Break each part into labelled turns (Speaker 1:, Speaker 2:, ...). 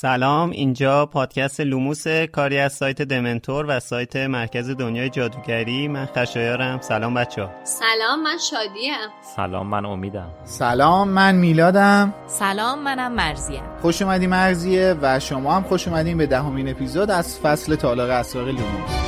Speaker 1: سلام اینجا پادکست لوموس کاری از سایت دمنتور و سایت مرکز دنیای جادوگری. من خشایارم. سلام بچه ها
Speaker 2: سلام من شادیم.
Speaker 3: سلام من امیدم.
Speaker 4: سلام من میلادم.
Speaker 5: سلام منم مرزیم.
Speaker 4: خوش اومدی مرزیه و شما هم خوش اومدین به دهمین اپیزود از فصل تالار اسرار لوموس.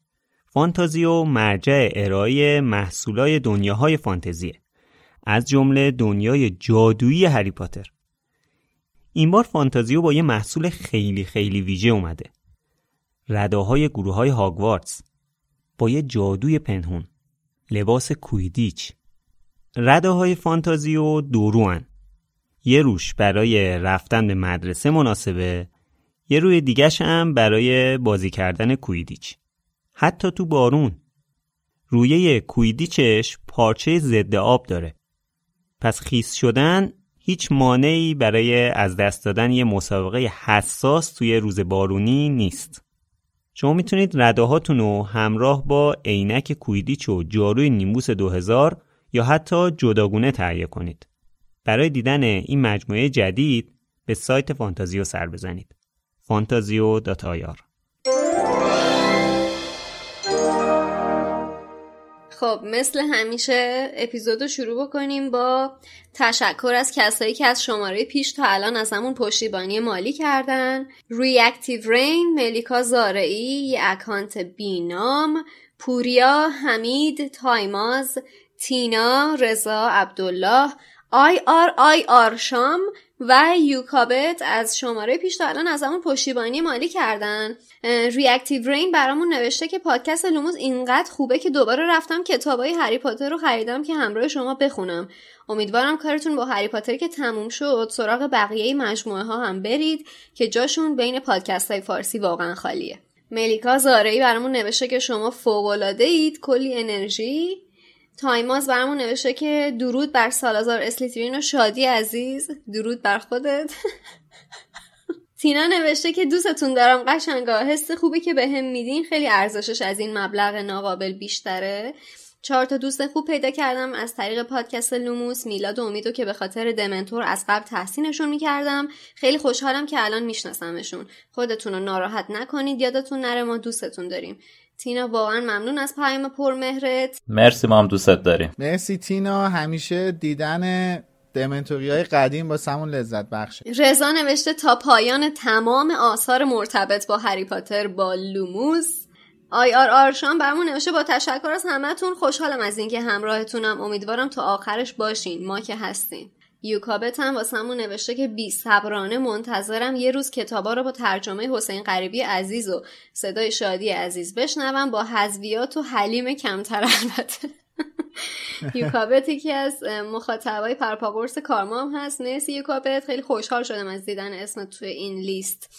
Speaker 1: فانتازیو مرجع ارائه محصولای دنیاهای فانتزیه. از جمله دنیای جادویی هری پاتر. این بار فانتازیو با یه محصول خیلی خیلی ویژه اومده. رداهای گروه های هاگوارتس. با یه جادوی پنهون. لباس کویدیچ. رداهای فانتازیو دوروان. یه روش برای رفتن به مدرسه مناسبه یه روی دیگش هم برای بازی کردن کویدیچ. حتی تو بارون. رویه کویدیچش پارچه ضد آب داره. پس خیس شدن هیچ مانعی برای از دست دادن یه مسابقه حساس توی روز بارونی نیست. شما می‌تونید رداهاتون رو همراه با عینک کویدیچ و جاروی نیمبوس 2000 یا حتی جداگونه تهیه کنید. برای دیدن این مجموعه جدید به سایت فانتازیو سر بزنید. فانتازیو
Speaker 2: خب مثل همیشه اپیزود رو شروع بکنیم با تشکر از کسایی که از شماره پیش تا الان ازمون پشتیبانی مالی کردن. Reactive Rain ملیکا زارعی یه اکانت بینام پوریا حمید تایماز تینا رضا عبدالله آی آر آرشام و یوکابت از شماره پیش تا الان ازمون پشتیبانی مالی کردن. Reactive Rain برامون نوشته که پادکست لوموس اینقدر خوبه که دوباره رفتم کتابای هری پاتر رو خریدم که همراه شما بخونم. امیدوارم کارتون با هری پاتر که تموم شد سراغ بقیه مجموعه ها هم برید که جاشون بین پادکست های فارسی واقعا خالیه. ملیکا زارعی برامون نوشته که شما فوق اید کلی انرژی. تایماز برامون نوشته که درود بر سالازار اسلیترین و شادی عزیز. درود بر خودت. تینا نوشته که دوستتون دارم قشنگا. حس خوبی که بهم میدین. خیلی ارزشش از این مبلغ ناقابل بیشتره. چهار تا دوست خوب پیدا کردم. از طریق پادکست لوموس میلاد و امیدو که به خاطر دمنتور از قبل تحسینشون می‌کردم. خیلی خوشحالم که الان میشناسمشون. خودتون رو ناراحت نکنید. یادتون نره ما دوستتون داریم. تینا واقعا ممنون از پیام پرمهرت.
Speaker 3: مرسی ما هم دوستت داریم.
Speaker 4: مرسی تینا. همیشه دیدن دمنتوری های قدیم واسمون لذت بخشه.
Speaker 2: رضا نوشته تا پایان تمام آثار مرتبط با هری پاتر با لوموس. آی آر آرشام برامون نوشته با تشکر از همتون. خوشحالم از اینکه همراهتونم. امیدوارم تا آخرش باشین. ما که هستین یوکابت هم واسمون نوشته که بی صبرانه منتظرم یه روز کتابا رو با ترجمه حسین غریبی عزیز و صدای شادی عزیز بشنوم. با حذویات و حلیم کمتر البته. یوکابت که از مخاطبای پرپاگورس کارما هست. مرسی یوکابت خیلی خوشحال شدم از دیدن اسم توی این لیست.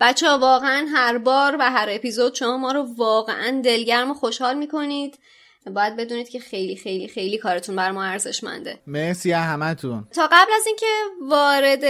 Speaker 2: بچه واقعا هر بار و هر اپیزود شما ما رو واقعا دلگرم و خوشحال می‌کنید. باید بدونید که خیلی خیلی خیلی کارتون بر ما ارزشمنده.
Speaker 4: مرسی همتون.
Speaker 2: تا قبل از اینکه وارد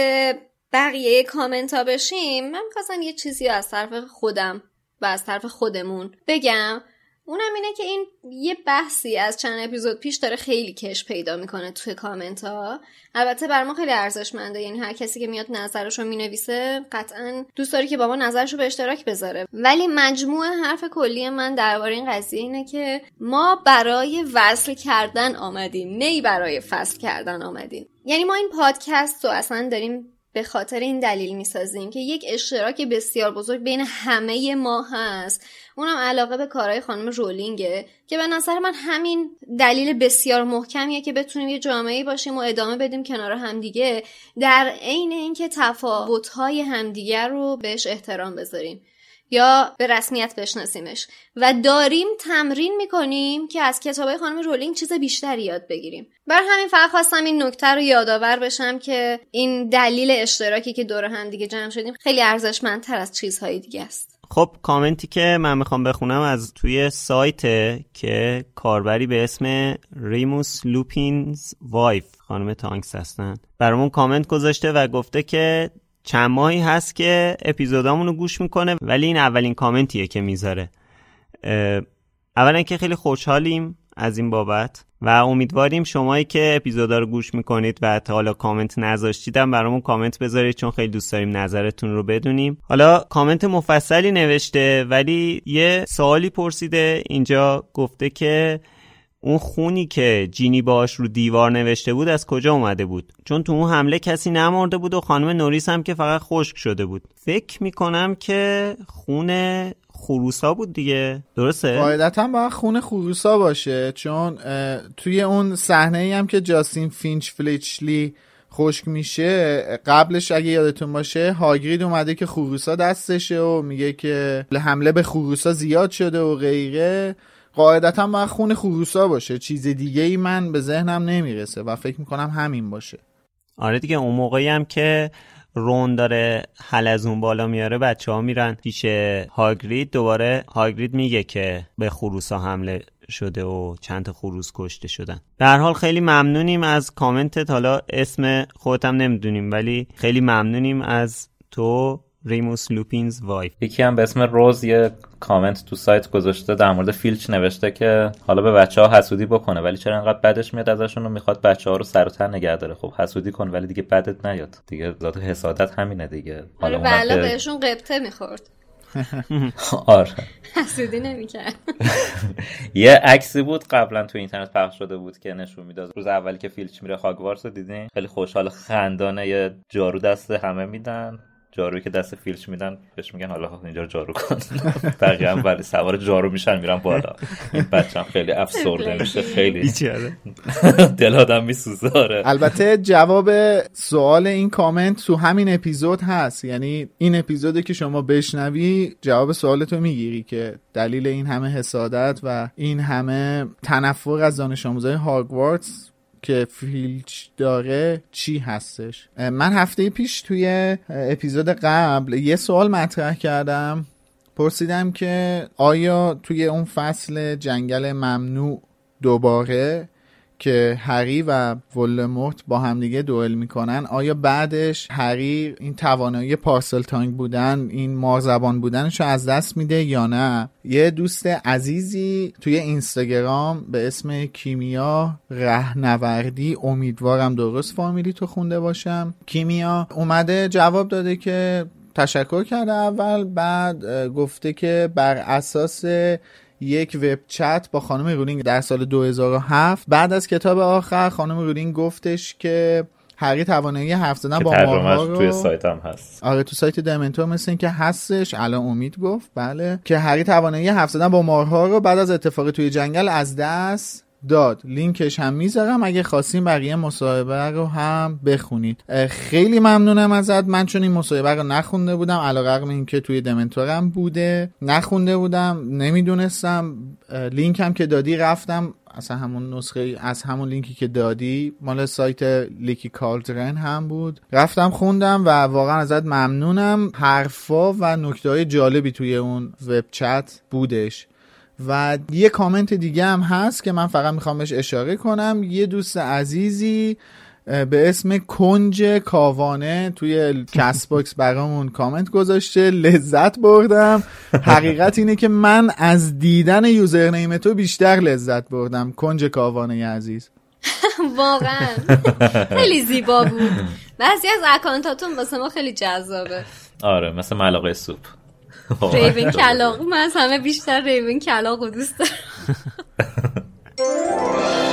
Speaker 2: بقیه کامنت ها بشیم من می‌خواستم یه چیزی از طرف خودم و از طرف خودمون بگم. اونم اینه که این یه بحثی از چند اپیزود پیش داره خیلی کش پیدا می‌کنه توی کامنت ها البته بر ما خیلی ارزشمنده. یعنی هر کسی که میاد نظرش رو می‌نویسه قطعا دوست داره که با ما نظرش رو به اشتراک بذاره. ولی مجموع حرف کلی من درباره این قضیه اینه که ما برای وصل کردن آمدیم. نه برای فصل کردن آمدیم. یعنی ما این پادکست رو اصلا داریم به خاطر این دلیل می‌سازیم که یک اشتراک بسیار بزرگ بین همه ما هست. اونم علاقه به کارهای خانم رولینگه که به نظر من همین دلیل بسیار محکمیه که بتونیم یه جامعه باشیم و ادامه بدیم کنار همدیگه در عین اینکه تفاوت‌های همدیگه رو بهش احترام بذاریم. یا به رسمیت بشناسیمش. و داریم تمرین می‌کنیم که از کتابای خانم رولینگ چیز بیشتری یاد بگیریم. بر همین فقط خواستم این نکته رو یادآور بشم که این دلیل اشتراکی که دور هم دیگه جمع شدیم خیلی ارزشمندتر از چیزهای دیگه است.
Speaker 1: خب کامنتی که من می‌خوام بخونم از توی سایت که کاربری به اسم Remus Lupin's Wife خانم تانکس هستن. برامون کامنت گذاشته و گفته که چند ماهی هست که اپیزودامون رو گوش می‌کنه ولی این اولین کامنتیه که می‌ذاره. اولا که خیلی خوشحالیم از این بابت و امیدواریم شمایی که اپیزودا رو گوش می‌کنید و تا حالا کامنت نذاشتیدم برامون کامنت بذارید چون خیلی دوست داریم نظرتون رو بدونیم. حالا کامنت مفصلی نوشته ولی یه سوالی پرسیده اینجا گفته که اون خونی که جینی باش رو دیوار نوشته بود از کجا اومده بود؟ چون تو اون حمله کسی نمرده بود و خانم نوریس هم که فقط خشک شده بود. فکر می‌کنم که خون خروسا بود دیگه. درسته؟
Speaker 4: قاعدتا باید خون خروسا باشه چون توی اون صحنه ای هم که جاستین فینچ فلیچلی خشک میشه قبلش اگه یادتون باشه هاگرید اومده که خروسا دستشه و میگه که حمله به خروسا زیاد شده و غیره. قاعدتا باید خون خروسا باشه. چیز دیگه ای من به ذهنم نمی‌رسه و فکر می‌کنم همین باشه.
Speaker 1: آره دیگه اون موقعی هم که رون داره حلزون بالا میاره بچه ها میرن پیش هاگرید. دوباره هاگرید میگه که به خروسا حمله شده و چند خروس کشته شدن. در حال خیلی ممنونیم از کامنتت. حالا اسم خودتم نمی‌دونیم ولی خیلی ممنونیم از تو. Remus Lupin's Wife
Speaker 3: یکی هم به اسم روز یه کامنت تو سایت گذاشته در مورد فیلچ نوشته که حالا به بچه ها حسودی بکنه ولی چرا انقدر بدش میاد ازشون و می‌خواد بچه ها رو سر و تر نگه داره؟ خب حسودی کن ولی دیگه بدت نیاد. دیگه ذات حسادت همینه دیگه.
Speaker 2: حالا بله بهشون قبطه می‌خورد.
Speaker 3: آره.
Speaker 2: حسودی نمی‌کرد.
Speaker 3: یه عکسی بود قبلا تو اینترنت پخش شده بود که نشون می‌داد. روز اولی که فیلچ میره هاگوارتس رو دیدین؟ خیلی خوشحال خندانه یه جارو دست همه میدن. جاروی که دست فیلچ میدن بهش میگن حالا اینجا رو جارو کن. بقیه هم ولی سوار جارو میشن میرن بالا. این بچه هم خیلی افسرده میشه خیلی. دل آدم میسوزاره.
Speaker 4: البته جواب سوال این کامنت تو همین اپیزود هست. یعنی این اپیزودی که شما بشنوی جواب سوالتو می‌گیری که دلیل این همه حسادت و این همه تنفر از دانش آموزای هاگوارتس که فیلچ داره چی هستش؟ من هفته پیش توی اپیزود قبل یه سوال مطرح کردم. پرسیدم که آیا توی اون فصل جنگل ممنوع دوباره که هری و ولدمورت با همدیگه دوئل می‌کنن. آیا بعدش هری این توانایی پارسل تانگ بودن این مارزبان بودنش از دست میده یا نه؟ یه دوست عزیزی توی اینستاگرام به اسم کیمیا رهنوردی امیدوارم درست فامیلی تو خونده باشم. کیمیا اومده جواب داده که تشکر کرده اول بعد گفته که بر اساس یک web chat با خانم رولینگ در سال 2007 بعد از کتاب آخر خانم رولینگ گفتش که هری توانایی حرف زدن با مارها رو
Speaker 3: توی سایت هم هست.
Speaker 4: آره تو سایت دمنتور مثل این که هستش. الان امید گفت بله که هری توانایی حرف زدن با مارها رو بعد از اتفاقی توی جنگل از دست داد. لینکش هم می‌ذارم. اگه خواستین بقیه مصاحبه رو هم بخونید. خیلی ممنونم ازت. من چون این مصاحبه رو نخونده بودم علیرغم اینکه توی دمنتورم بوده نخونده بودم نمی‌دونستم. لینک هم که دادی رفتم. اصلا همون نسخه از همون لینکی که دادی مال سایت لیکی کالترن هم بود. رفتم خوندم و واقعا ازت ممنونم. حرفا و نکته های جالبی توی اون وب چت بودش. و یه کامنت دیگه هم هست که من فقط می‌خوام بهش اشاره کنم. یه دوست عزیزی به اسم کنج کاوانه توی کست‌باکس برامون کامنت گذاشته. لذت بردم. حقیقت اینه که من از دیدن username تو بیشتر لذت بردم. کنج کاوانه عزیز.
Speaker 2: واقعا. خیلی زیبا بود. بعضی از اکانتاتون واسه ما خیلی جذابه.
Speaker 3: آره مثل ملاقه سوپ.
Speaker 2: ریون کلاغ من از همه بیشتر ریون کلاغ رو دوست دارم.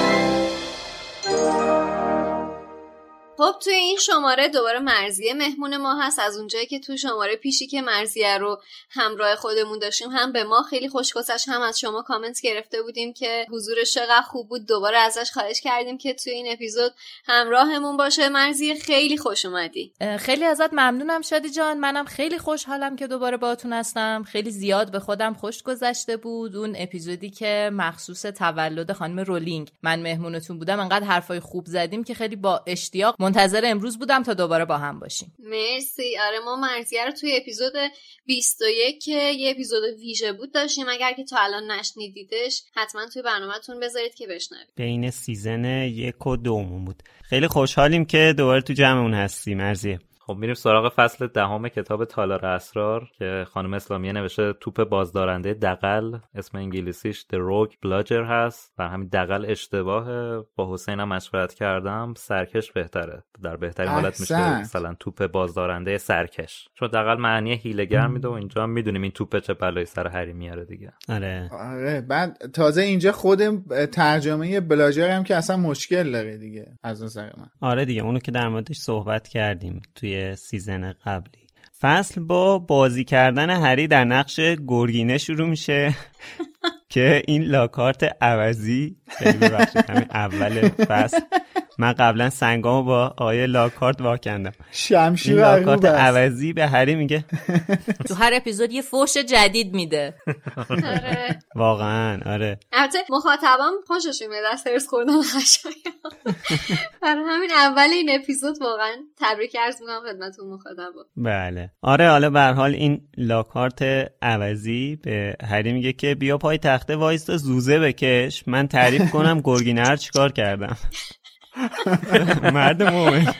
Speaker 2: خب توی این شماره دوباره مرزیه مهمون ما هست. از اونجایی که تو شماره پیشی که مرزیه رو همراه خودمون داشتیم هم به ما خیلی خوش گذشت هم از شما کامنت گرفته بودیم که حضورش چقدر خوب بود. دوباره ازش خواهش کردیم که توی این اپیزود همراهمون باشه. مرزیه خیلی خوش اومدی.
Speaker 5: خیلی ازت ممنونم شادی جان. منم خیلی خوشحالم که دوباره باتون هستم. خیلی زیاد به خودم خوش گذشته بود. اون اپیزودی که مخصوص تولد خانم رولینگ. من مهمونتون بودم انقدر حرفای خوب زدیم که خیلی با اشتیاق منتظر امروز بودم تا دوباره با هم باشیم.
Speaker 2: مرسی. آره ما مرضیه رو توی اپیزود 21 که یه اپیزود ویژه بود داشتیم. اگر که تا الان نشنیدیدش حتما توی برنامهتون بذارید که بشنوید.
Speaker 1: بین season یک و دومون بود. خیلی خوشحالیم که دوباره تو جمعمون هستی مرضیه.
Speaker 3: خب میریم سراغ فصل دهم کتاب تالار اسرار که خانم اسلامیه نوشته توپ بازدارنده دغل اسم انگلیسیش The Rogue Bludger هست. و همین دغل اشتباهه با حسین هم مشورت کردم سرکش بهتره. در بهترین حالت میشه مثلا توپ بازدارنده سرکش. چون دغل معنی حیله‌گر میده و اینجا می‌دونیم این توپ چه بلایی سر هری میاره دیگه.
Speaker 1: آره.
Speaker 4: آره بعد تازه اینجا خود ترجمه Bludger هم که اصلا مشکل داره دیگه از نظر من.
Speaker 1: آره دیگه اونو که در موردش صحبت کردیم توی season قبلی. فصل با بازی کردن هری در نقش گرگینه شروع میشه که این لاکارت عوضی خیلی اول فصل. من قبلا سنگامو با آقای لاکارت واکندم
Speaker 4: شمشیر
Speaker 1: این لاکارت عوضی به هری میگه.
Speaker 5: تو هر اپیزود یه فوش جدید میده.
Speaker 2: آره.
Speaker 1: واقعا آره.
Speaker 2: البته مخاطبام خوشش میاد از هرس خوردن برای همین اول این اپیزود واقعا تبریک عرض می‌کنم خدمتتون مخاطبا.
Speaker 1: بله. آره حالا به حال این لاکارت عوضی به هری میگه که بیا پای تخته وایستا زوزه بکش. من تعریف کنم گرگینر چیکار کردم. مرد مومن.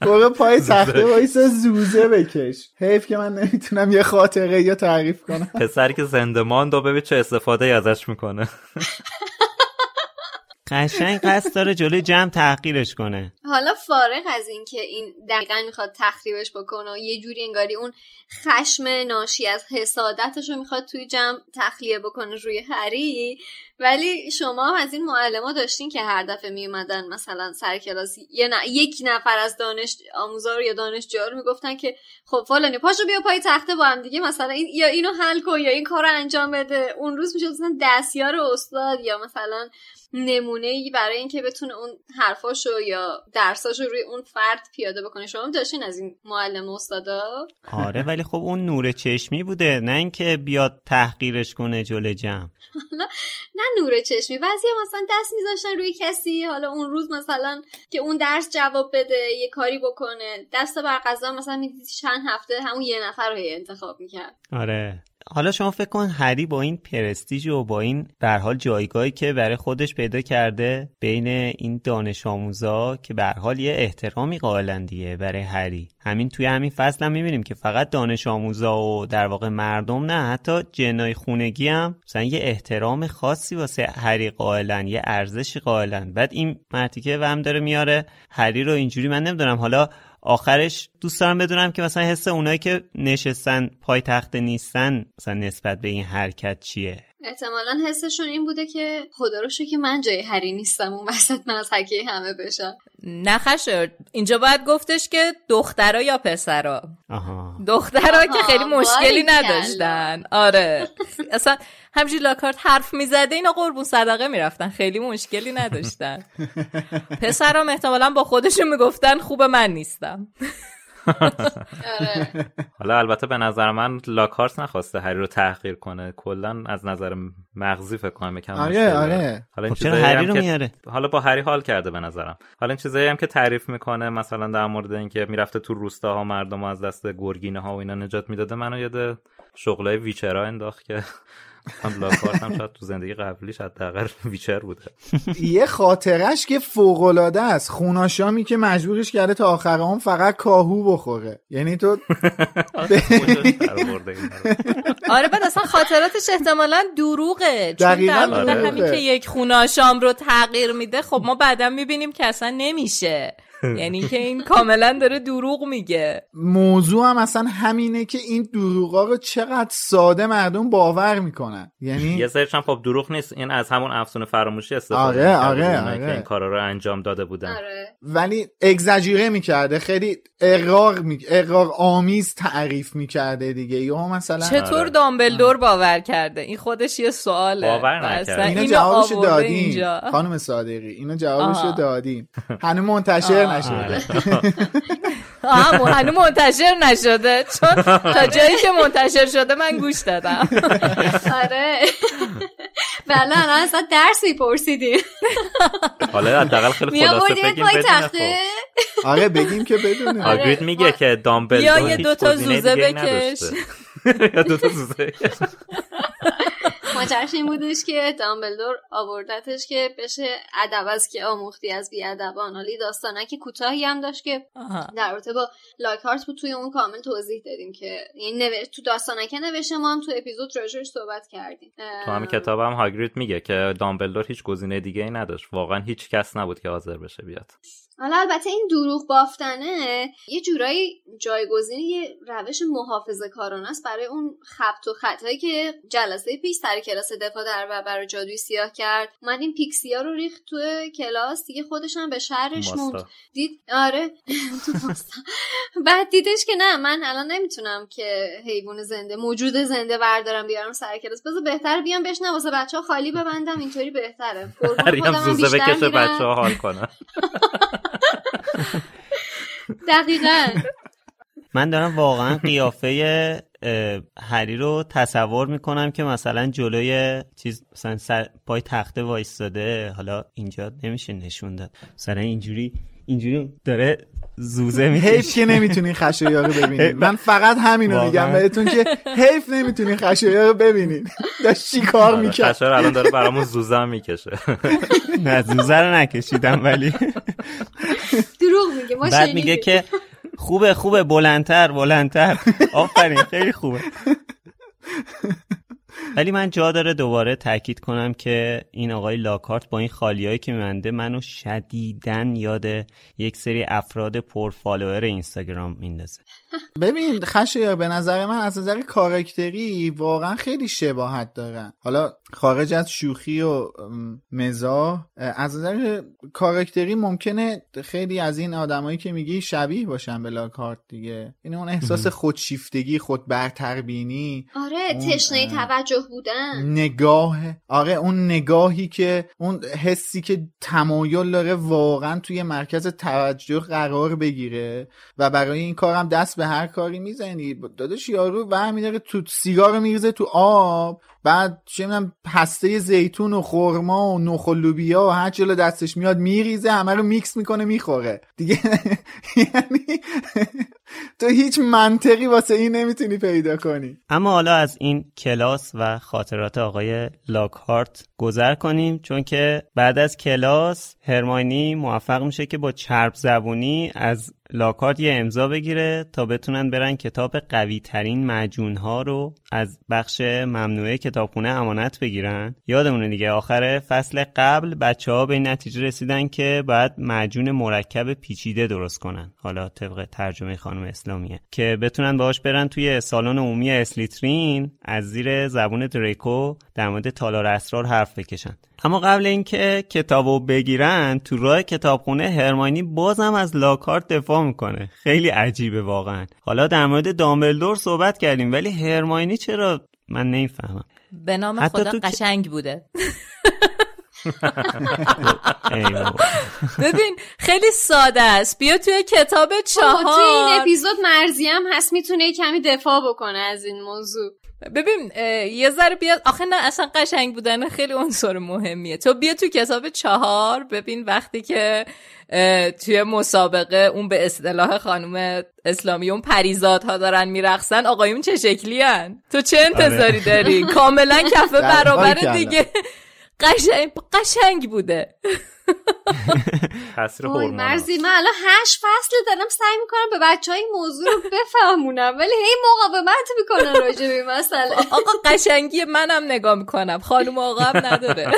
Speaker 4: برو پای تخته وایسا زوزه بکش. حیف که من نمی‌تونم یه خاطره یا تعریف کنم.
Speaker 3: پسری که زنده ماند و ببین چه استفاده ازش می‌کنه.
Speaker 1: قشنگ قصد داره جلوی جمع تحقیرش کنه.
Speaker 2: حالا فارغ از اینکه این دقیقا می‌خواد تخریبش بکنه و یه جوری انگاری اون خشم ناشی از حسادتش رو می‌خواد توی جمع تخلیه بکنه روی هری ولی شما از این معلم داشتین که هر دفعه میومدن مثلا سر کلاسی یه یک نفر از دانش آموزا یا دانشجوها رو می‌گفتن که خب فلانی پاشو بیا پای تخته با هم دیگه مثلا این یا اینو حل کن یا این کارو انجام بده. اون روز می‌شد مثلا دستیار استاد یا مثلا نمونه ای برای اینکه بتونه اون حرفاشو یا درساشو روی اون فرد پیاده بکنه. شما داشتین از این معلم استادا؟
Speaker 1: آره ولی خب اون نور چشمی بوده. نه اینکه بیاد تحقیرش کنه جلوی جمع.
Speaker 2: نه نور چشمی بعضی مثلا دست میذاشتن روی کسی. حالا اون روز مثلا که اون درس جواب بده یه کاری بکنه. دست بر قضا مثلا می‌دید چند هفته همون یه نفر رو انتخاب می‌کرد.
Speaker 1: آره. حالا شما فکر کن هری با این پرستیژ و با این در حال جایگاهی که برای خودش پیدا کرده بین این دانش آموزا که به حال یه احترامی قائلن دیگه برای هری. همین توی همین فصل هم می‌بینیم که فقط دانش آموزا و در واقع مردم نه حتی جنای خونگی هم مثلا یه احترام خاصی واسه هری قائلن یه ارزشی قائلن. بعد این مرتیکه و هم داره میاره. هری رو اینجوری من نمی‌دونم. حالا آخرش دوست دارم بدونم که مثلا حس اونایی که نشستن پای تخت نیستن مثلا نسبت به این حرکت چیه؟
Speaker 2: احتمالا حسشون این بوده که خدا رو که من جای هری نیستم اون وسط من از حکه همه بشم.
Speaker 5: نخشه اینجا باید گفتش که دخترا یا پسرا؟
Speaker 1: آها.
Speaker 5: دخترا که خیلی مشکلی نداشتن. آره. اصلا همجوری لاکارت حرف می‌زده اینا قربون صدقه می‌رفتن. خیلی مشکلی نداشتن. پسرام احتمالا با خودشون می‌گفتن خوب من نیستم.
Speaker 2: آره.
Speaker 3: حالا البته به نظر من لاکارت نخواسته هری رو تحقیر کنه. کلا از نظر مغزی فکر کنم یکم
Speaker 4: آره آره.
Speaker 3: حالا این
Speaker 1: خب چرا
Speaker 3: چیزایی
Speaker 1: هری
Speaker 3: هم
Speaker 1: رو
Speaker 3: که-
Speaker 1: میاره؟
Speaker 3: حالا با هری حال کرده به نظرم. حالا این چیزایی هم که تعریف می‌کنه مثلا در مورد اینکه می‌رفته تو روستاها مردم از دست گرگینه ها و اینا نجات می‌داده منو یاد شغلای ویچرا انداخت که هم لاکارت هم شاید تو زندگی قبلیش حداقل ویچر بوده.
Speaker 4: یه خاطرش که فوق العاده است. خوناشامی که مجبورش کرده تا آخر عمر فقط کاهو بخوره. یعنی تو؟
Speaker 5: آره بعد اصلا خاطراتش احتمالا دروغه. چون
Speaker 4: دقیقاً
Speaker 5: در مورد
Speaker 3: دروغه.
Speaker 5: همین که یک خوناشام رو تغییر میده خب ما بعدا می‌بینیم که اصلا نمیشه. یعنی که این کاملا داره دروغ میگه
Speaker 4: موضوع هم اصلا همینه که این دروغا رو چقدر ساده مردم باور می‌کنن یعنی
Speaker 3: یه سرچ هم خب دروغ نیست این از همون افسون فراموشی استفاده
Speaker 4: آره،
Speaker 3: می‌کرده
Speaker 4: آره، آره.
Speaker 3: که این کارا رو انجام داده بودن
Speaker 2: آره
Speaker 4: ولی اگزاجیره می‌کرده خیلی اقرار می... اقرار آمیز تعریف می‌کرده دیگه یا مثلا
Speaker 5: چطور
Speaker 3: آره.
Speaker 5: دامبلدور باور کرده این خودش یه سواله
Speaker 3: باور نکرده.
Speaker 4: اینو
Speaker 5: آورده
Speaker 4: دادیم. خانم صادقی اینو جوابشو
Speaker 5: آها.
Speaker 4: دادیم هنوز منتشر. نشده.
Speaker 3: آره.
Speaker 5: آها هنوز منتشر نشده. چون تا جایی که منتشر شده من گوش دادم.
Speaker 2: آره. بله الان اصلا درس میپرسیدیم.
Speaker 3: حالا حداقل خیلی خلاصه بگیم
Speaker 2: پای
Speaker 3: بدونه
Speaker 4: آره بگیم که بدونه.
Speaker 2: آره.
Speaker 3: آگرید میگه که دامبلدور
Speaker 5: بیا یه دوتا زوزه بکش.
Speaker 3: یا دوتا زوزه.
Speaker 2: ماجرش این بودش که دامبلدور آوردتش که بشه ادب از که آموختی از بیادبان. حالی داستانک کوتاهی هم داشت که. در رابطه با لاکهارت بود توی اون کامل توضیح دادیم که این نوش... تو داستانکه نوشته ما هم تو اپیزود راجعش صحبت کردیم.
Speaker 3: تو همین کتاب هم هاگرید میگه که دامبلدور هیچ گزینه دیگه ای نداشت. واقعا هیچ کس نبود که حاضر بشه بیاد.
Speaker 2: حالا البته این دروغ بافتنه یه جورایی جایگزین یه روش محافظه کارانه است برای اون خبت و خطایی که جلسه پیش سر کلاس دفاع در برای جادوی سیاه کرد من این پیکسیا رو ریخت تو کلاس دیگه خودش هم به شهرش موند. دید آره تو. بعد دیدش که نه من الان نمی‌تونم که حیوان زنده موجود زنده بردارم بیارم سر کلاس بذار بهتر بیام بشنم واسه بچه ها خالی ببندم اینطوری بهتره هم
Speaker 3: زوزه بکشه. بچه ها حال کنن
Speaker 2: دقیقا.
Speaker 1: من دارم واقعا قیافه هری رو تصور می‌کنم که مثلا جلوی چیز مثلا سر پای تخته وایستاده حالا اینجا نمیشه نشون داد. مثلا اینجوری اینجوری داره زوزه
Speaker 4: حیف
Speaker 1: می‌کشه
Speaker 4: که نمی‌تونین خشایار رو ببینین من فقط همینو میگم. بهتون که حیف نمی‌تونین خشایار رو ببینین داشت چی کار
Speaker 3: آره،
Speaker 4: می‌کرد؟
Speaker 3: خشایار الان داره برامون زوزه هم می‌کشه.
Speaker 1: نه زوزه رو نکشیدم ولی.
Speaker 2: دروغ میگه ما
Speaker 1: بعد. میگه که خوبه خوبه بلندتر بلندتر. آفرین خیلی خوبه. ولی من جا داره دوباره تاکید کنم که این آقای لاکارت با این خالیایی که میمنده منو شدیدن یاد یک سری افراد پرفالوور اینستاگرام میندازه.
Speaker 4: ببین خشایار به نظر من از نظر کاراکتری واقعا خیلی شباهت دارن. حالا خارج از شوخی و مزاح از نظر کاراکتری ممکنه خیلی از این آدمایی که میگی شبیه باشن به لاکارت دیگه. این اون احساس خودشیفتگی خود برتربینی
Speaker 2: آره
Speaker 4: اون،
Speaker 2: تشنه توجه بودن.
Speaker 4: نگاه آره اون نگاهی که اون حسی که تمایل داره واقعا توی مرکز توجه قرار بگیره و برای این کارم دست به هر کاری می‌زنی. داداش یارو برمی داره تو سیگار میریزه تو آب بعد چه می‌دونم پسته زیتون و خرما و نخ و لوبیا و هر جلو دستش میاد میریزه همه رو میکس می‌کنه می‌خوره. دیگه یعنی تو هیچ منطقی واسه این نمی‌تونی پیدا کنی.
Speaker 1: اما حالا از این کلاس و خاطرات آقای لاکهارت گذر کنیم چون که بعد از کلاس هرماینی موفق میشه که با چرب زبونی از لاکارت یه امضا بگیره تا بتونن برن کتاب قوی ترین معجون ها رو از بخش ممنوعه کتابخونه امانت بگیرن. یادمونه دیگه آخر فصل قبل بچه ها به این نتیجه رسیدن که باید معجون مرکب پیچیده درست کنن. حالا طبق ترجمه خانم اسلامیه. که بتونن باهاش برن توی سالن عمومی اسلیترین از زیر زبون دریکو در مورد تالار اسرار حرف بکشن. اما قبل اینکه کتابو بگیرن تو راه کتابخونه هرماینی بازم از لاکارت دفاع می‌کنه. خیلی عجیبه واقعا. حالا در مورد دامبلدور صحبت کردیم ولی هرماینی چرا؟ من نمی‌فهمم.
Speaker 5: به نام
Speaker 1: حتی
Speaker 5: خدا
Speaker 1: تو
Speaker 5: قشنگ بوده. ببین خیلی ساده است. بیا توی کتاب
Speaker 2: بابا، تو این
Speaker 5: چهار.
Speaker 2: اپیزود مرزی هم هست می‌تونه کمی دفاع بکنه از این موضوع.
Speaker 5: ببین یه ذره بیاد آخه نه اصلا قشنگ بودن. خیلی عنصر مهمیه. تو بیا تو کتاب چهار ببین وقتی که توی مسابقه اون به اصطلاح خانم اسلامی اون پریزادها دارن میرقصن آقایون چه شکلی هن؟ تو چه انتظاری داری؟ کاملا کفه برابر. دیگه. قشنگ قشنگ بوده.
Speaker 3: تاثیر
Speaker 2: مرزی من الان هشت فصل دارم سعی می‌کنم به بچه های موضوع رو بفهمونم ولی هی مقاومت می‌کنن راجع به این مسئله.
Speaker 5: آقا قشنگی منم نگاه می‌کنم. خانم آقا هم نداره.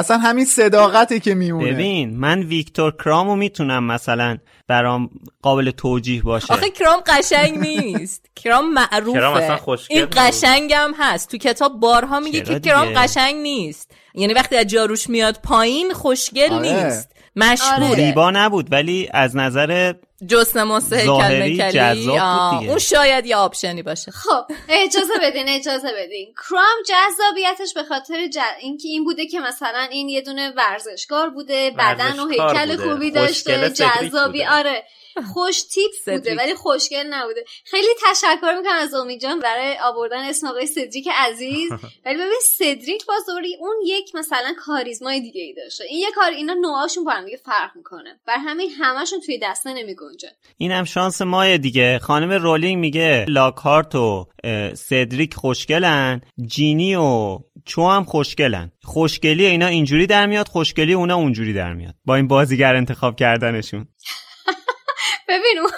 Speaker 4: اصلا همین صداقته که میمونه.
Speaker 1: ببین من ویکتور کرامو می‌تونم مثلا برام قابل توجیه باشه.
Speaker 5: آخه کرام قشنگ نیست. کرام معروفه.
Speaker 3: کرام اصلا خوشگل
Speaker 5: این. قشنگم هست. تو کتاب بارها میگه که کرام؟ قشنگ نیست. یعنی وقتی از جاروش میاد پایین خوشگل
Speaker 4: آره.
Speaker 5: نیست. مشهوره
Speaker 2: آره.
Speaker 1: زیبا نبود ولی از نظر
Speaker 5: جسم مسته
Speaker 1: ظاهری
Speaker 5: کلمه
Speaker 1: جذاب بود دیگه.
Speaker 5: اون شاید یه آپشنی باشه
Speaker 2: خب اجازه بدین اجازه بدین کرام جذابیتش به خاطر ج... اینکه این بوده که مثلا این یه دونه ورزشکار بوده بدن و هیکل. خوبی داشته جذابی. آره خوش تیپ بوده. ولی خوشگل نبوده. خیلی تشکر می‌کنم از امید جان برای آوردن اسم آقای سدریک عزیز. ولی ببین سدریک باز اون یک مثلا کاریزمای دیگه ای داشته. این یه کار اینا نوعاشون با هم دیگه فرق می‌کنه. بر همین همشون توی دسته نمیگنجن
Speaker 1: این هم شانس ماه دیگه. خانم رولینگ میگه لاکارت و سدریک خوشگلن جینی و چو هم خوشگلن. خوشگلی اینا اینجوری در میاد خوشگلی اونا اونجوری در میاد. با این بازیگر انتخاب کردنشون.
Speaker 2: ببین اون-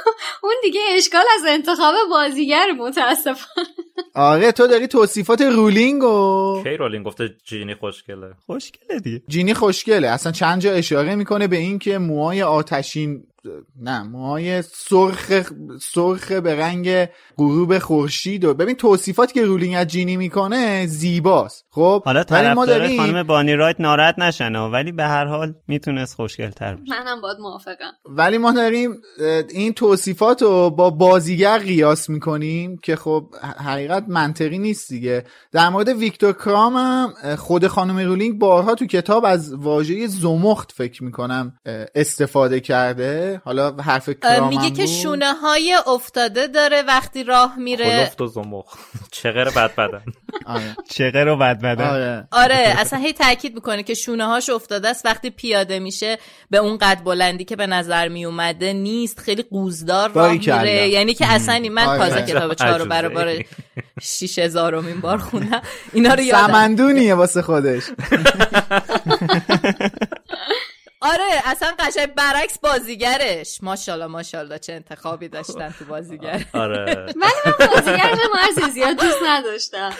Speaker 2: اون دیگه اشکال از انتخاب بازیگر متاسفانه.
Speaker 4: آره تو داری توصیفات رولینگ و
Speaker 3: کی رولینگ گفته جینی خوشگله؟
Speaker 1: خوشگله دیگه.
Speaker 4: جینی خوشگله. اصلا چند جا اشاره می‌کنه به این که موهای آتشین نه موهای سرخ سرخ به رنگ غروب خورشید و ببین توصیفاتی که رولینگ از جینی می‌کنه زیباست. خب
Speaker 1: حالا
Speaker 4: ولی ما داریم-
Speaker 1: خانم بانی رایت ناراحت نشن ها، ولی به هر حال می‌تونست خوشگل تر باشه.
Speaker 2: منم باید موافقم.
Speaker 4: ولی ما داریم این توصیفات رو با بازیگر قیاس می‌کنیم که خب حقیقت منطقی نیست دیگه. در مورد ویکتور کرام هم خود خانم رولینگ بارها تو کتاب از واژه زمخت فکر می‌کنم استفاده کرده. حالا حرف کرام
Speaker 5: میگه که
Speaker 4: بود.
Speaker 5: شونه های افتاده داره وقتی راه میره.
Speaker 3: کلفت و زمخ چغر بد بدن
Speaker 4: آره.
Speaker 1: چقه رو بد بدن
Speaker 4: آره.
Speaker 5: آره اصلا هی تاکید می‌کنه که شونه هاش افتاده است. وقتی پیاده میشه به اون قد بلندی که به نظر می اومده نیست. خیلی قوزدار راه. میره. یعنی که اصلا من
Speaker 4: آره.
Speaker 5: تازه کتاب چهار رو برای بار شیش هزارمین بار خوندم. اینا رو یادم.
Speaker 4: سمندونیه واسه خودش.
Speaker 5: آره اصلا قشنگ برعکس بازیگرش. ماشاءالله ماشاءالله چه انتخابی داشتن تو بازیگر.
Speaker 3: آره.
Speaker 2: ولی من بازیگرش مرسی زیاد دوست نداشتم.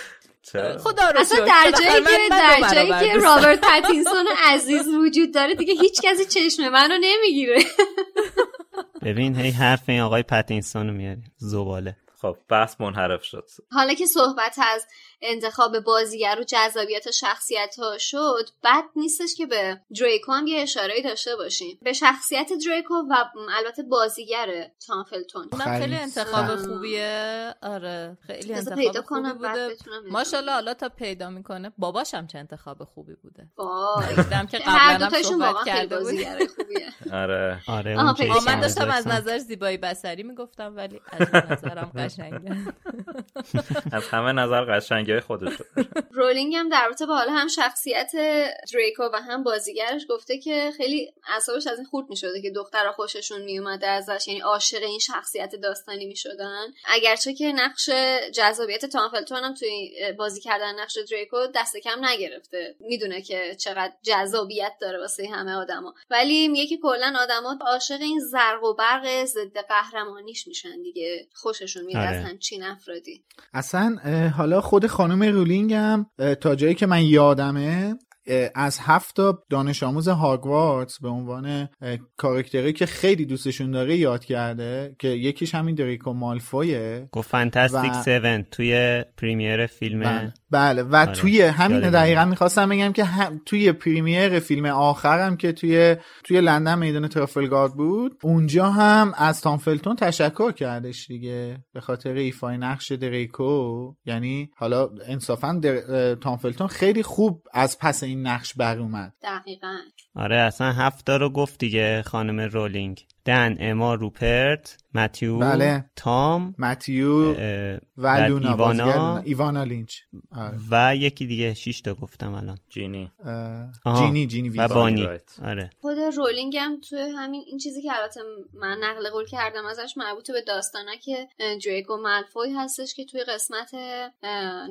Speaker 5: خدا رو
Speaker 2: اصلا. در جایی که در جایی که رابرت پتینسون عزیز وجود داره دیگه هیچ کسی چشم منو نمی‌گیره.
Speaker 1: ببین هی حرف این آقای پتینسون رو میاری. زباله.
Speaker 3: خب بحث منحرف شد.
Speaker 2: حالا که صحبت از انتخاب بازیگر و جذابیت شخصیت ها شد بد نیستش که به دریکو هم یه اشاره داشته باشیم. به شخصیت دریکو و البته بازیگر تامفلتون.
Speaker 5: اونم خیلی
Speaker 4: خیلی
Speaker 5: انتخاب. خوبیه. آره خیلی انتخاب
Speaker 2: پیدا
Speaker 5: خوبی
Speaker 2: کنم
Speaker 5: بوده. ماشاءالله حالا تا پیدا می‌کنه باباشم چه انتخاب خوبی بوده.
Speaker 2: وای.
Speaker 5: دیدم که قبلا هم صحبت کرده
Speaker 2: خوبیه.
Speaker 3: آره.
Speaker 1: آره
Speaker 5: من داشتم از. نظر زیبایی بسری می‌گفتم ولی از نظرم قشنگه.
Speaker 3: از همه نظر قشنگی های خودش
Speaker 2: رولینگ هم در رابطه با حالا هم شخصیت دریکو و هم بازیگرش گفته که خیلی اعصابش از این خورد می‌شده که دخترها خوششون میومده ازش یعنی عاشق این شخصیت داستانی می‌شدن. اگرچه که نقش جذابیت تامفلتون هم توی بازی کردن نقش دریکو دست کم نگرفته. می‌دونه که چقدر جذابیت داره واسه همه آدما. ولی میگه که کلا آدما عاشق این زرق و برق ضد قهرمانیش میشن دیگه. خوششون میاد
Speaker 1: آره.
Speaker 2: از همچین افرادی.
Speaker 4: اصلا حالا خود خانم رولینگ هم تا جایی که من یادمه از هفت تا دانش آموز هاگوارتس به عنوان اه، کاراکتری که خیلی دوستشون داره یاد کرده که یکیش همین دریکو مالفویه
Speaker 1: گفت فانتاستیک
Speaker 4: و-
Speaker 1: 7 توی پریمیر فیلم
Speaker 4: بله, بله و
Speaker 1: آره.
Speaker 4: توی همین. دقیقا می‌خواستم بگم که هم توی پریمیر فیلم آخرم که توی توی لندن میدان ترافلگارد بود اونجا هم از تامفلتون تشکر کردش دیگه به خاطر ایفای نقش دریکو یعنی حالا انصافا در... اه، تامفلتون خیلی خوب از پس این نقش بر اومد.
Speaker 2: دقیقا.
Speaker 1: آره اصلا هفتا رو گفت دیگه خانم رولینگ. دن اما روپرت. متیو
Speaker 4: بله.
Speaker 1: تام
Speaker 4: متیو و لونا
Speaker 1: ایوانا.
Speaker 4: ایوانا لینچ آره.
Speaker 1: و یکی دیگه شش تا گفتم الان
Speaker 3: جینی.
Speaker 4: جینی جینی
Speaker 1: و. بانی
Speaker 3: رایت.
Speaker 1: آره
Speaker 2: خود رولینگ هم توی همین این چیزی که البته من نقل قول کردم ازش مربوط به داستانه که دریکو مالفوی هستش که توی قسمت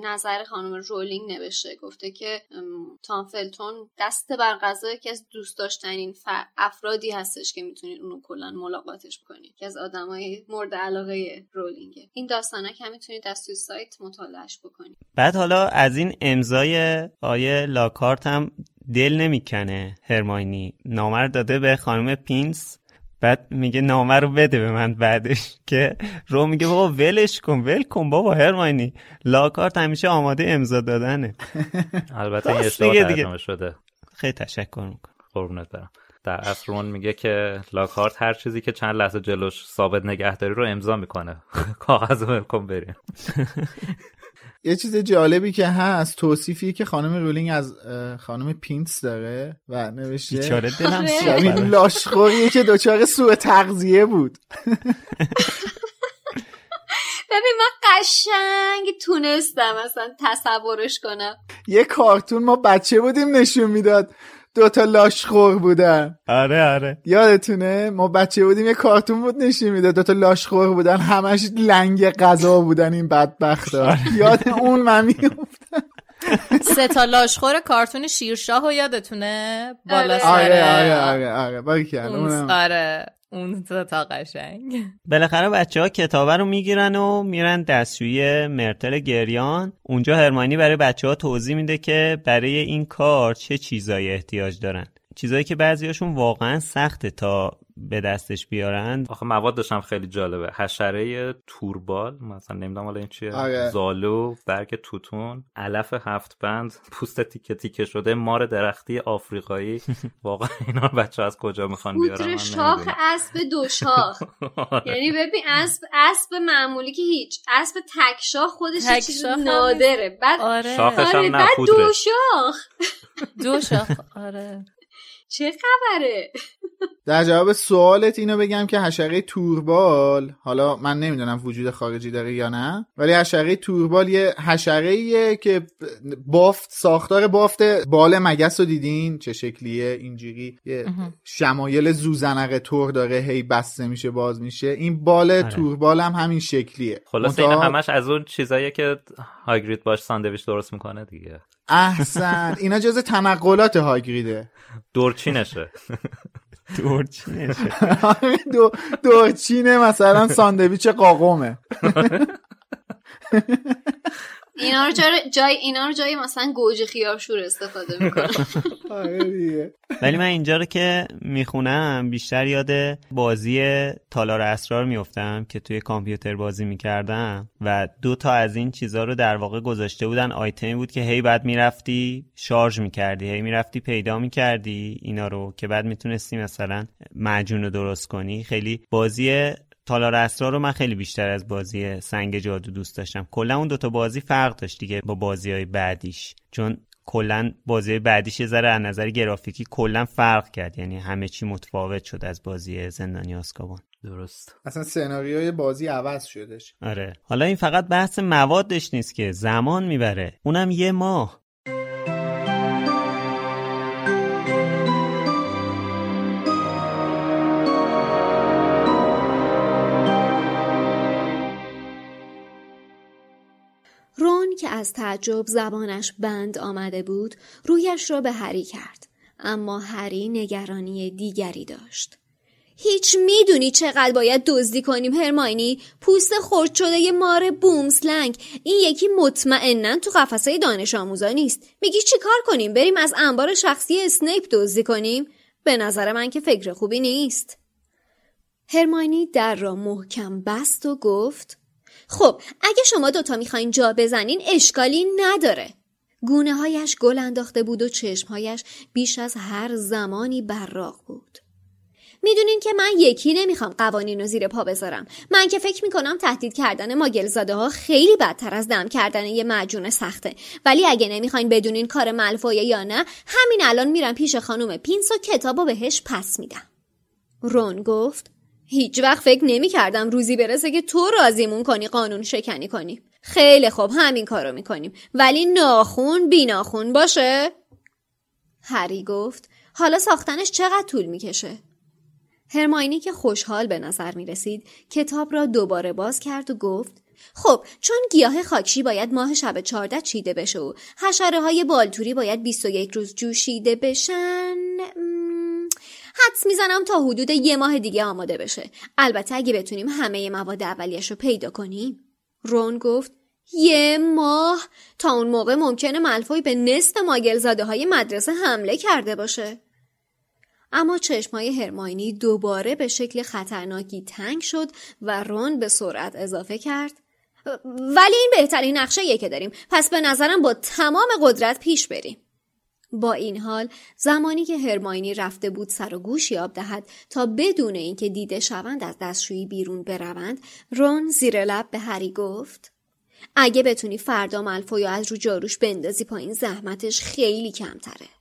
Speaker 2: نظر خانم رولینگ نوشته گفته که ام، تام فلتون دست بر قضا یکی از دوست داشتنین افرادی هستش که می‌تونید اونو کلا ملاقاتش کنید که از آدمای مورد علاقه رولینگه این داستانه که هم می‌تونید از توی سایت مطالعهش بکنید.
Speaker 1: بعد حالا از این امضای آیه لاکارت هم دل نمی‌کنه هرماینی. نامه رو داده به خانم پینس. بعد میگه نامه رو بده به من بعدش که رو میگه بابا ولش کن ول کن بابا هرماینی. لاکارت همیشه آماده امضا دادنه.
Speaker 3: البته این اشتباه. ترجمه شده.
Speaker 1: خیلی تشکر می‌کنم.
Speaker 3: قربونت برم. در اصل رون میگه که لاکارت هر چیزی که چند لحظه جلوش ثابت نگهداری رو امضا می‌کنه. کاغذ رو کن بریم.
Speaker 4: یه چیز جالبی که هست توصیفی که خانم رولینگ از خانم پینس داره و نوشته.
Speaker 1: بیچاره دلم
Speaker 4: شبیه
Speaker 1: براش.
Speaker 4: لاشخوریه که دچار سوء تغذیه بود.
Speaker 2: ببین من قشنگ تونستم اصلا تصورش کنم.
Speaker 4: یه کارتون ما بچه بودیم نشون می‌داد. دوتا لاشخور بودن.
Speaker 1: آره آره.
Speaker 4: یادتونه؟ ما بچه بودیم یه کارتون بود نشون می‌داد. دوتا لاشخور بودن. همش لنگ غذا بودن این بدبختا. یاد اون من
Speaker 5: سه تا لاشخور کارتون شیرشاه و یادتونه؟ بالا
Speaker 2: آره.
Speaker 5: سر
Speaker 4: آره آره آره. آره. باریکلا
Speaker 5: اون سه تا قشنگ.
Speaker 1: بالاخره بچه ها کتابه رو می‌گیرن و میرن دستشویی مرتل گریان. اونجا هرمانی برای بچه ها توضیح میده که برای این کار چه چیزایی احتیاج دارن. چیزایی که بعضیاشون واقعا سخته تا به دستش بیارن
Speaker 3: آخه موادش هم خیلی جالبه. حشره توربال مثلا نمی‌دونم حالا این چیه.
Speaker 4: آره.
Speaker 3: زالو برگ توتون علف هفت بند پوست تیکه تیکه شده مار درختی آفریقایی. واقعا اینا بچه از کجا می‌خوان بیارن؟
Speaker 2: پودر
Speaker 3: من
Speaker 2: شاخ. اسب دو شاخ. یعنی ببین اسب اسب معمولی که هیچ. اسب تک شاخ خودش چیز نادره. بعد
Speaker 5: آره.
Speaker 3: شاخش هم
Speaker 2: آره
Speaker 3: نه.
Speaker 2: دو شاخ.
Speaker 5: دو شاخ. آره.
Speaker 2: چه خبره؟
Speaker 4: در جواب سوالت اینو بگم که حشره توربال حالا من نمی‌دونم وجود خارجی داره یا نه ولی حشره توربال یه حشره که بافت ساختار بافت بال مگس رو دیدین؟ چه شکلیه؟ اینجوری یه شمایل زوزنق تور داره هی بسته میشه باز میشه. این بال توربال هم همین شکلیه.
Speaker 3: خلاصه
Speaker 4: منتها-
Speaker 3: اینا همش از اون چیزاییه که هاگرید باش ساندویچ درست می‌کنه دیگه.
Speaker 4: احسن. اینا جز تنقلات هاگریده.
Speaker 3: دورچینشه.
Speaker 1: دورچینشه.
Speaker 4: دو دورچینه مثلا ساندویچ قاقمه
Speaker 2: اینا رو جای, جای اینا رو جای مثلا گوجه خیارشور استفاده می‌کنن.
Speaker 4: آره. دیگه.
Speaker 1: ولی من اینجا رو که می‌خونم بیشتر یاد بازی تالار اسرار میفتم که توی کامپیوتر بازی می‌کردم و دو تا از این چیزها رو در واقع گذاشته بودن. آیتمی بود که هی بعد می‌رفتی شارژ می‌کردی هی می‌رفتی پیدا می‌کردی اینا رو که بعد می‌تونستی مثلا معجون رو درست کنی. خیلی بازی تالار اسرار رو من خیلی بیشتر از بازی سنگ جادو دوست داشتم. کلا اون دوتا بازی فرق داشت دیگه با بازی های بعدیش. چون کلا بازی بعدیش یه ذره از نظر گرافیکی کلا فرق کرد. یعنی همه چی متفاوت شد از بازی زندانی آسکابان.
Speaker 3: درست.
Speaker 4: اصلا سناریوی بازی عوض شدش.
Speaker 1: آره. حالا این فقط بحث موادش نیست که زمان می‌بره. اونم یه ماه.
Speaker 2: که از تعجب زبانش بند آمده بود رویش را به هری کرد. اما هری نگرانی دیگری داشت. هیچ می‌دونی چقدر باید دزدی کنیم هرماینی؟ پوست خرد شده یه مار بومسلنگ. این یکی مطمئنا تو قفسه دانش آموزا نیست. میگی چی کار کنیم؟ بریم از انبار شخصی اسنیپ دزدی کنیم؟ به نظر من که فکر خوبی نیست. هرماینی در را محکم بست و گفت خب اگه شما دوتا می‌خواین جا بزنین اشکالی نداره. گونه هایش گل انداخته بود و چشمهایش بیش از هر زمانی براق بود. می‌دونین که من یکی نمی‌خوام قوانین رو زیر پا بذارم. من که فکر می‌کنم تهدید کردن ماگلزاده ها خیلی بدتر از دم کردن یه معجون سخته. ولی اگه نمی‌خواین بدونین کار ملفویه یا نه همین الان میرم پیش خانم پینس و کتابو بهش پس میدم. رون گفت هیچ وقت فکر نمی کردم روزی برسه که تو رازیمون کنی قانون شکنی کنی. خیلی خوب همین کارو می‌کنیم. ولی ناخون بی ناخون باشه؟ هری گفت. حالا ساختنش چقدر طول می‌کشه؟ هرماینی که خوشحال به نظر می رسید کتاب را دوباره باز کرد و گفت خب چون گیاه خاکشی باید ماه شب چارده چیده بشه و حشره های بالتوری باید 21 روز جوشیده بشن حدس می‌زنم تا حدود یه ماه دیگه آماده بشه. البته اگه بتونیم همه مواد اولیش رو پیدا کنیم. رون گفت یه ماه؟ تا اون موقع ممکنه ملفوی به نصف ماگلزاده های مدرسه حمله کرده باشه. اما چشمای هرماینی دوباره به شکل خطرناکی تنگ شد و رون به سرعت اضافه کرد. ولی این بهترین نقشه که داریم. پس به نظرم با تمام قدرت پیش بریم. با این حال زمانی که هرماینی رفته بود سر و گوش یاب دهد تا بدون اینکه دیده شوند از دستشویی بیرون بروند رون زیر لب به هری گفت اگه بتونی فردا ملفوی از رو جاروش بندازی پایین زحمتش خیلی کمتره.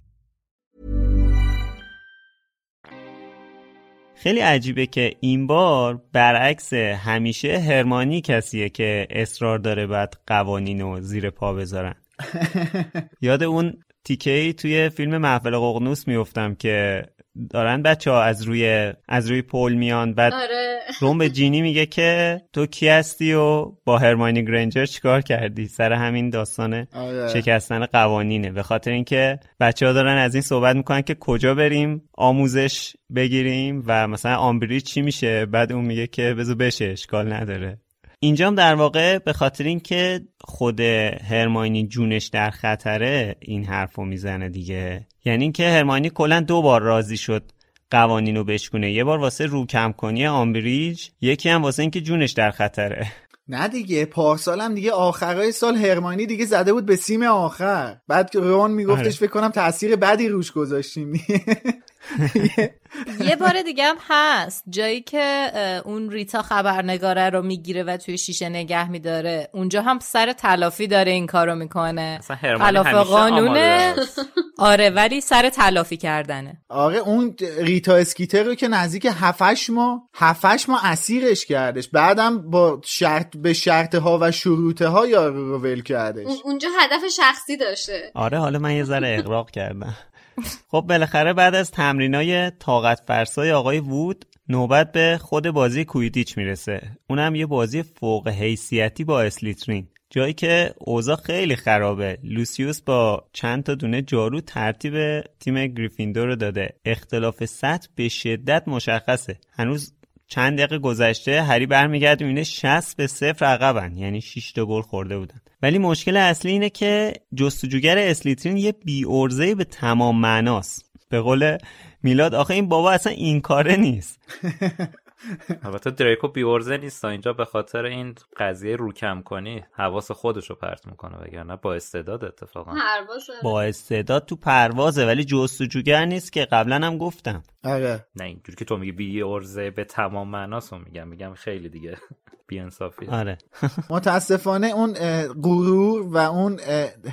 Speaker 1: خیلی عجیبه که این بار برعکس همیشه هرمانی کسیه که اصرار داره بعد قوانین رو زیر پا بذارن. یاد اون تیکه توی فیلم محفل ققنوس میفتم که دارن بچه ها از روی از روی پل میان بعد
Speaker 2: آره.
Speaker 1: روم به جینی میگه که تو کی هستی و با هرماینی گرنجر چیکار کردی سر همین داستان
Speaker 4: آره.
Speaker 1: شکستن قوانینه به خاطر اینکه بچه ها دارن از این صحبت می‌کنن که کجا بریم آموزش بگیریم و مثلا آمبریج چی میشه بعد اون میگه که بذار بشه اشکال نداره اینجام در واقع به خاطر اینکه خود هرماینی جونش در خطره این حرفو می‌زنه دیگه. یعنی اینکه هرماینی کلا دو بار راضی شد قوانین رو بشکونه. یه بار واسه رو کم کنی آمبریج یکی هم واسه اینکه جونش در خطره.
Speaker 4: نه دیگه پارسال هم دیگه آخرای سال هرمانی دیگه زده بود به سیم آخر. بعد رون میگفتش
Speaker 1: آره.
Speaker 4: فکر کنم تاثیر بدی روش گذاشتیم.
Speaker 5: یه بار دیگه هم هست. جایی که اون ریتا خبرنگاره رو می‌گیره و توی شیشه نگه میداره. اونجا هم سر تلافی داره این کارو می‌کنه.
Speaker 3: همیشه
Speaker 5: قانونه. آره ولی سر تلافی کردنه.
Speaker 4: آره اون ریتا اسکیتر رو که نزدیک هفتش ما هفتش ما اسیرش کردش. بعدم با شرط به شرط ها و شروط ها یارو رو ول کردش.
Speaker 2: اون- اونجا هدف شخصی داشته.
Speaker 1: آره حالا من یه ذره اقراق کردم. خب بالاخره بعد از تمرینای طاقت فرسای آقای وود نوبت به خود بازی کویدیچ می‌رسه. اونم یه بازی فوق حیثیتی با اسلیترین. جایی که اوضاع خیلی خرابه. لوسیوس با چند تا دونه جارو ترتیب تیم گریفیندور رو داده. اختلاف سطح به شدت مشخصه. هنوز چند دقیقه گذشته هری برمیگرده می‌بینه 60 به صفر عقبن. یعنی 6 تا گل خورده بودن. ولی مشکل اصلی اینه که جستجوگر اسلیترین یه بی ارزه به تمام معناست. به قول میلاد آخه این بابا اصلا این کاره نیست.
Speaker 3: البته دریکو بیورزه نیست. اینجا به خاطر این قضیه رو کم کنی حواس خودش رو پرت می‌کنه وگرنه با استعداد اتفاقا.
Speaker 2: پروازه
Speaker 1: با استعداد تو پروازه ولی جستجوگر نیست که قبلا هم گفتم.
Speaker 4: آره.
Speaker 3: نه اینجوری که تو میگی بی ارزه به تمام معناست رو میگم. میگم خیلی دیگه. بی انصافی
Speaker 1: آره.
Speaker 4: متاسفانه اون غرور و اون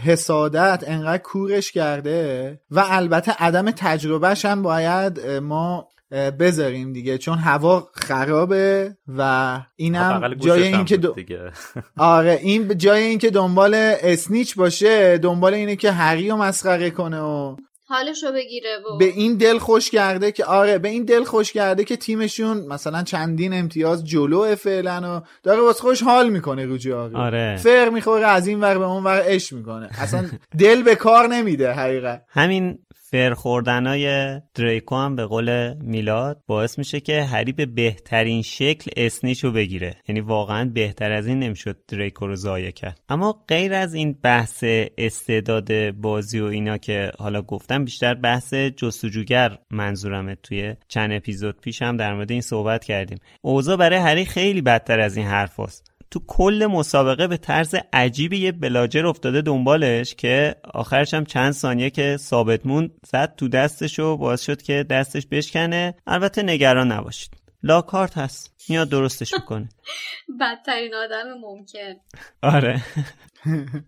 Speaker 4: حسادت انقدر کورش کرده و البته عدم تجربهش هم باید ما بذاریم دیگه چون هوا خرابه و اینم جای اینکه دو...
Speaker 3: دیگه.
Speaker 4: آره این جای اینکه دنبال اسنیچ باشه دنبال اینه که هری رو مسخره کنه و
Speaker 2: حالشو بگیره و
Speaker 4: به این دل خوش کرده که آره به این دل خوش کرده که تیمشون مثلا چندین امتیاز جلو فعلا و داره واسه خوش حال می‌کنه رو
Speaker 1: آره.
Speaker 4: فر می‌خوره از این ور به اون ور اش می‌کنه. اصلا دل به کار نمیده حقیقت.
Speaker 1: همین فر خوردنای دریکو هم به قول میلاد باعث میشه که هری به بهترین شکل اسنیچو بگیره. یعنی واقعا بهتر از این نمی‌شد دریکو رو ضایع کرد. اما غیر از این بحث استعداد بازی و اینا که حالا گفتم بیشتر بحث جستجوگر منظورمه. توی چند اپیزود پیش هم در مورد این صحبت کردیم. اوضاع برای هری خیلی بدتر از این حرف هست. تو کل مسابقه به طرز عجیبی یه بلاجر افتاده دنبالش که آخرش هم چند ثانیه که ثابت موند زد تو دستش و باعث شد که دستش بشکنه. البته نگران نباشید. لاکارت هست. میاد درستش می‌کنه.
Speaker 2: بدترین آدم ممکن.
Speaker 1: آره.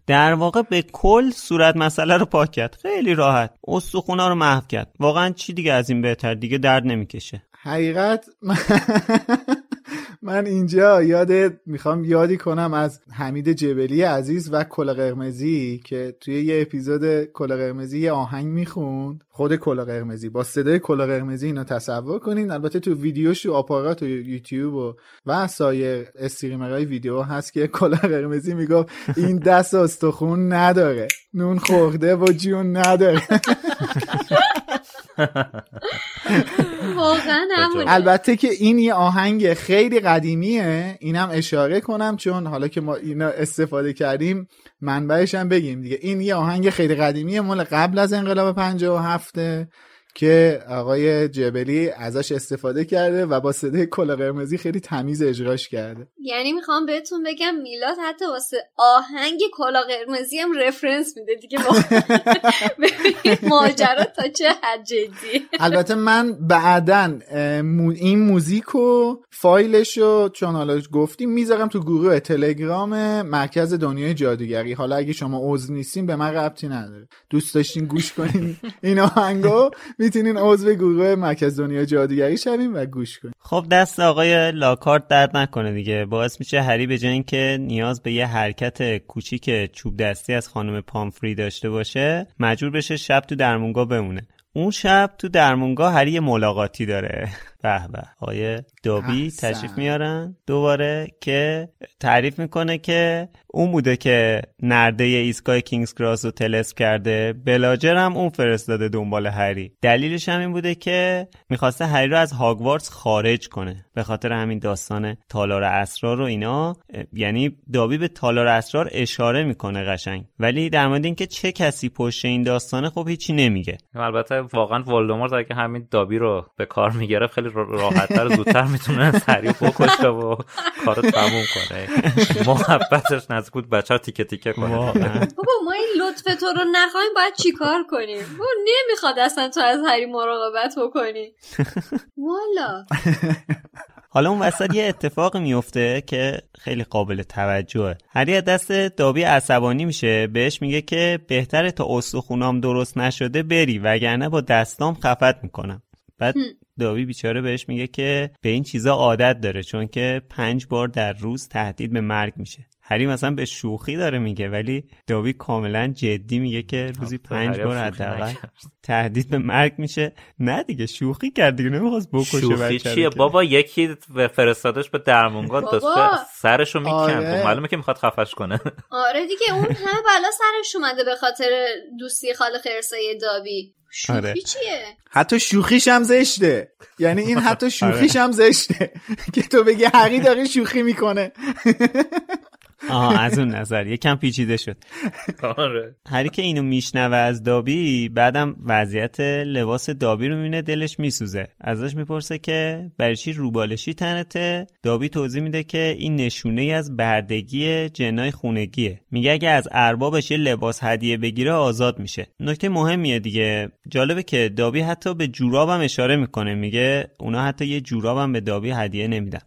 Speaker 1: در واقع به کل صورت مسئله رو پاک کرد. خیلی راحت. استخونا رو محو کرد. واقعا چی دیگه از این بهتر؟ دیگه درد نمی‌کشه.
Speaker 4: حقیقت من اینجا یاد می‌خوام یادی کنم از حمید جبلی عزیز و کل قرمزی که توی یه اپیزود کل قرمزی یه آهنگ می‌خوند. خود کل قرمزی. با صدای کل قرمزی اینو تصور کنین. البته تو ویدیوش تو آپارات و یوتیوب و و سایر استریمرهای ویدیو هست که کل قرمزی می‌گفت این دست استخون نداره. نون خورده و جون نداره.
Speaker 2: واقعا همونه
Speaker 4: البته که این یه آهنگ خیلی قدیمیه. اینم اشاره کنم چون حالا که ما اینا استفاده کردیم منبعش هم بگیم دیگه. این یه آهنگ خیلی قدیمیه مال قبل از انقلاب 57 که آقای جبلی ازش استفاده کرده و با صدای کلا قرمزی خیلی تمیز اجراش کرده.
Speaker 2: یعنی می‌خوام بهتون بگم میلاد حتی واسه آهنگ کلا قرمزی هم رفرنس میده دیگه. ببینید ماجرا تا چه حد جدی.
Speaker 4: البته من بعدا این موزیک و فایلش رو چون حالا گفتیم می‌ذارم تو گروه تلگرام مرکز دنیای جادوگری. حالا اگه شما عضو نیستین به من ربطی نداره. دوست داشتین گوش کنین این آهنگو می‌تونین عضو گروه مرکز دنیا جادوگری شویم و گوش کنیم
Speaker 1: خب دست آقای لاکارت درد نکنه دیگه. باعث میشه هری به جای اینکه نیاز به یه حرکت کوچیک چوب دستی از خانم پامفری داشته باشه مجبور بشه شب تو درمونگاه بمونه. اون شب تو درمونگاه هری ملاقاتی داره. به به. آقای دابی تشریف میارن. دوباره که تعریف می‌کنه که اون بوده که نرده ایستگاه کینگز کراس رو تلسپ کرده. بلاجر هم اون فرستاده دنبال هری. دلیلش هم این بوده که می‌خواسته هری رو از هاگوارتس خارج کنه. به خاطر همین داستان تالار اسرار و اینا. یعنی دابی به تالار اسرار اشاره می‌کنه قشنگ. ولی در مورد اینکه چه کسی پشت این داستانه خب هیچی نمیگه.
Speaker 3: البته واقعا ولدمورت اگه همین دابی رو به کار می‌گرفت خیلی راحتتر زودتر می‌تونه سریع بکشه و کارو تموم کنه. محبتش نزدیک بود بچه تیکه تیکه کنه.
Speaker 2: بابا ما این لطف تو رو نخواهیم باید چیکار کنیم؟ ما نمی‌خواد اصلا تو از هری مراقبت بکنی. والا.
Speaker 1: حالا اون وسط یه اتفاق میفته که خیلی قابل توجهه. هری از دست دابی عصبانی میشه بهش میگه که بهتره تا استخونام درست نشده بری وگرنه با دستام خفت می‌کنم. بعد داوی بیچاره بهش میگه که به این چیزا عادت داره چون که پنج بار در روز تهدید به مرگ میشه. هری مثلا به شوخی داره میگه ولی داوی کاملا جدی میگه که روزی پنج بار حداقل تهدید به مرگ میشه. نه دیگه شوخی کرد دیگه نمی‌خواست بکشه
Speaker 3: شوخی چیه؟ بابا یکی فرستادش به درمونگاه داشته سرشو می‌کند. آره. معلومه که می‌خواد خفش کنه.
Speaker 2: آره دیگه اون همه بلا سرش اومده به خاطر دوستی خال خرسای دابی شوخی آره. چیه؟
Speaker 4: حتی شوخیش هم زشته. یعنی این حتی شوخیش هم زشته. که تو بگی حقی داره شوخی می‌کنه.
Speaker 1: آها از اون نظر. یکم پیچیده شد.
Speaker 3: آره.
Speaker 1: هری که اینو میشنوه از دابی بعدم وضعیت لباس دابی رو می‌بینه دلش میسوزه. ازش می‌پرسه که برای چی روبالشی تنته؟ دابی توضیح میده که این نشونه ای از بردگی جنای خونگیه. میگه اگه از اربابش یه لباس هدیه بگیره آزاد میشه. نکته مهمیه دیگه. جالبه که دابی حتی به جورابم اشاره می‌کنه. میگه اونا حتی یه جورابم به دابی هدیه نمیدن.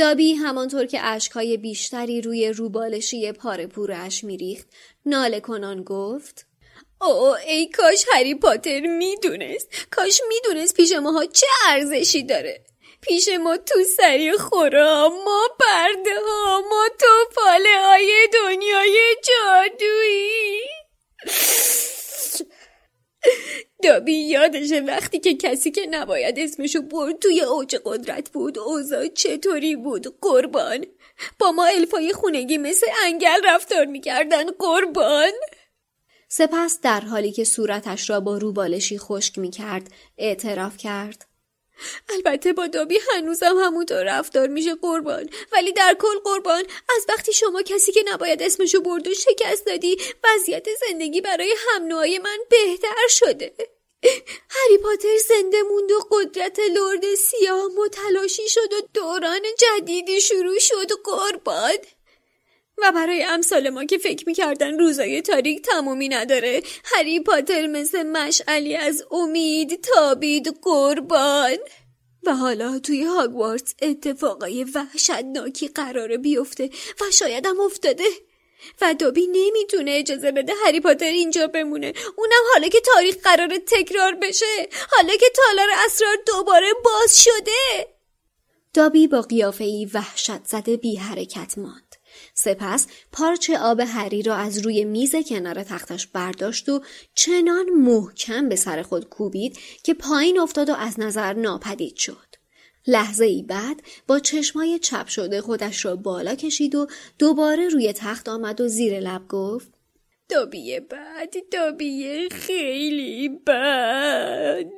Speaker 2: دابی همانطور که اشکهای بیشتری روی روبالشی پاره پورش میریخت ناله کنان گفت او ای کاش هری پاتر می‌دونست. کاش می‌دونست پیش ماها چه ارزشی داره. پیش ما تو سری خورا ما پرده ها ما تو پاله های دنیای جادویی. دابی یادشه وقتی که کسی که نباید اسمشو برد توی اوج قدرت بود. اوضاع چطوری بود؟ قربان. با ما الفای خونگی مثل انگل رفتار می‌کردن. قربان. سپس در حالی که صورتش را با روبالشی خشک می‌کرد اعتراف کرد. البته با دابی هنوزم همونطور رفتار میشه قربان. ولی در کل قربان از وقتی شما کسی که نباید اسمشو برد و شکست دادی وضعیت زندگی برای هم من بهتر شده.
Speaker 6: هری پاتر زنده موند و قدرت لرد سیاه متلاشی شد و دوران جدیدی شروع شد قربان. و برای امثال ما که فکر می‌کردن روزای تاریک تمومی نداره. هری پاتر مثل مشعلی از امید تابید قربان. و حالا توی هاگوارتس اتفاقای وحشتناکی قراره بیفته و شاید هم افتاده. و دابی نمی‌تونه اجازه بده هری پاتر اینجا بمونه. اونم حالا که تاریخ قرار تکرار بشه. حالا که تالار اسرار دوباره باز شده. دابی با قیافه ای وحشت زده بی حرکت ماند. سپس پارچه آب هری را از روی میز کنار تختش برداشت و چنان محکم به سر خود کوبید که پایین افتاد و از نظر ناپدید شد. لحظه ای بعد با چشمای چپ شده خودش را بالا کشید و دوباره روی تخت آمد و زیر لب گفت دابی بد دابی خیلی بد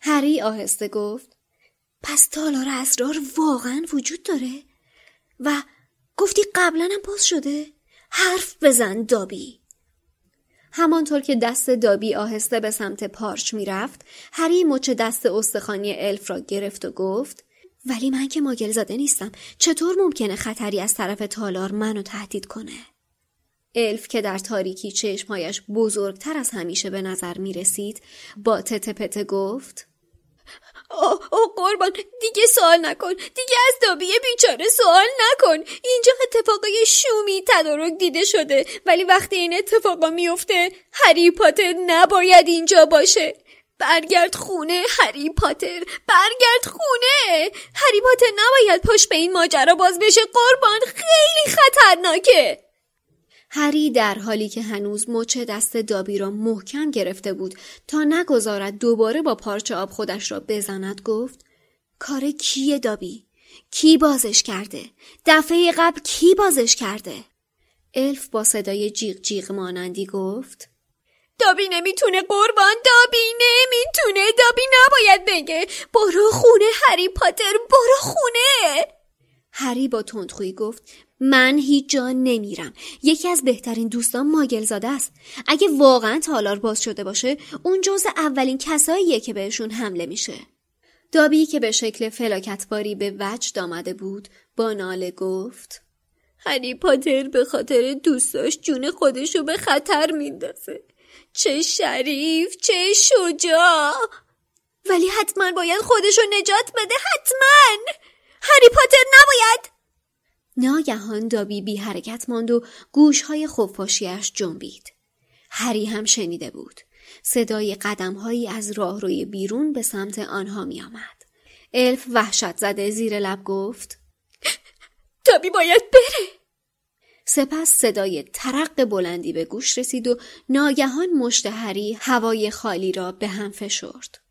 Speaker 6: هری آهسته گفت پس تالار اسرار واقعا وجود داره و گفتی قبلا هم باز شده؟ حرف بزن دابی. همانطور که دست دابی آهسته به سمت پارچ می‌رفت هری مچ دست استخوانی الف را گرفت و گفت ولی من که ماگل زاده نیستم. چطور ممکنه خطری از طرف تالار منو تهدید کنه؟ الف که در تاریکی چشمهایش بزرگتر از همیشه به نظر می رسید با تته پته گفت او قربان. دیگه سوال نکن. دیگه از دابی بیچاره سوال نکن. اینجا اتفاقای شومی تدارک دیده شده. ولی وقتی این اتفاقا میفته هری پاتر نباید اینجا باشه. برگرد خونه هری پاتر. برگرد خونه. هری پاتر نباید پشت به این ماجرا باز بشه. قربان خیلی خطرناکه. هری در حالی که هنوز مچ دست دابی را محکم گرفته بود تا نگذارد دوباره با پارچه آب خودش را بزند گفت کار کیه دابی؟ کی بازش کرده؟ دفعه قبل کی بازش کرده؟ الف با صدای جیغ جیغ مانندی گفت دابی نمی‌تونه قربان دابی نمی‌تونه دابی نباید بگه برو خونه هری پاتر برو خونه هری با تندخویی گفت من هیچ جا نمیرم. یکی از بهترین دوستان ماگلزاده است. اگه واقعا تالار باز شده باشه اون جز اولین کساییه که بهشون حمله میشه. دابی که به شکل فلاکتباری به وجد آمده بود با ناله گفت هری پاتر به خاطر دوستاش جون خودشو به خطر میندازه. چه شریف چه شجاع. ولی حتما باید خودشو نجات بده حتما. هری پاتر نباید. ناگهان دابی بی حرکت ماند و گوشهای خفاشیش جنبید. هری هم شنیده بود. صدای قدمهایی از راهروی بیرون به سمت آنها می آمد. الف وحشت زده زیر لب گفت دابی باید بره. سپس صدای ترق بلندی به گوش رسید و ناگهان مشت هری هوای خالی را به هم فشرد.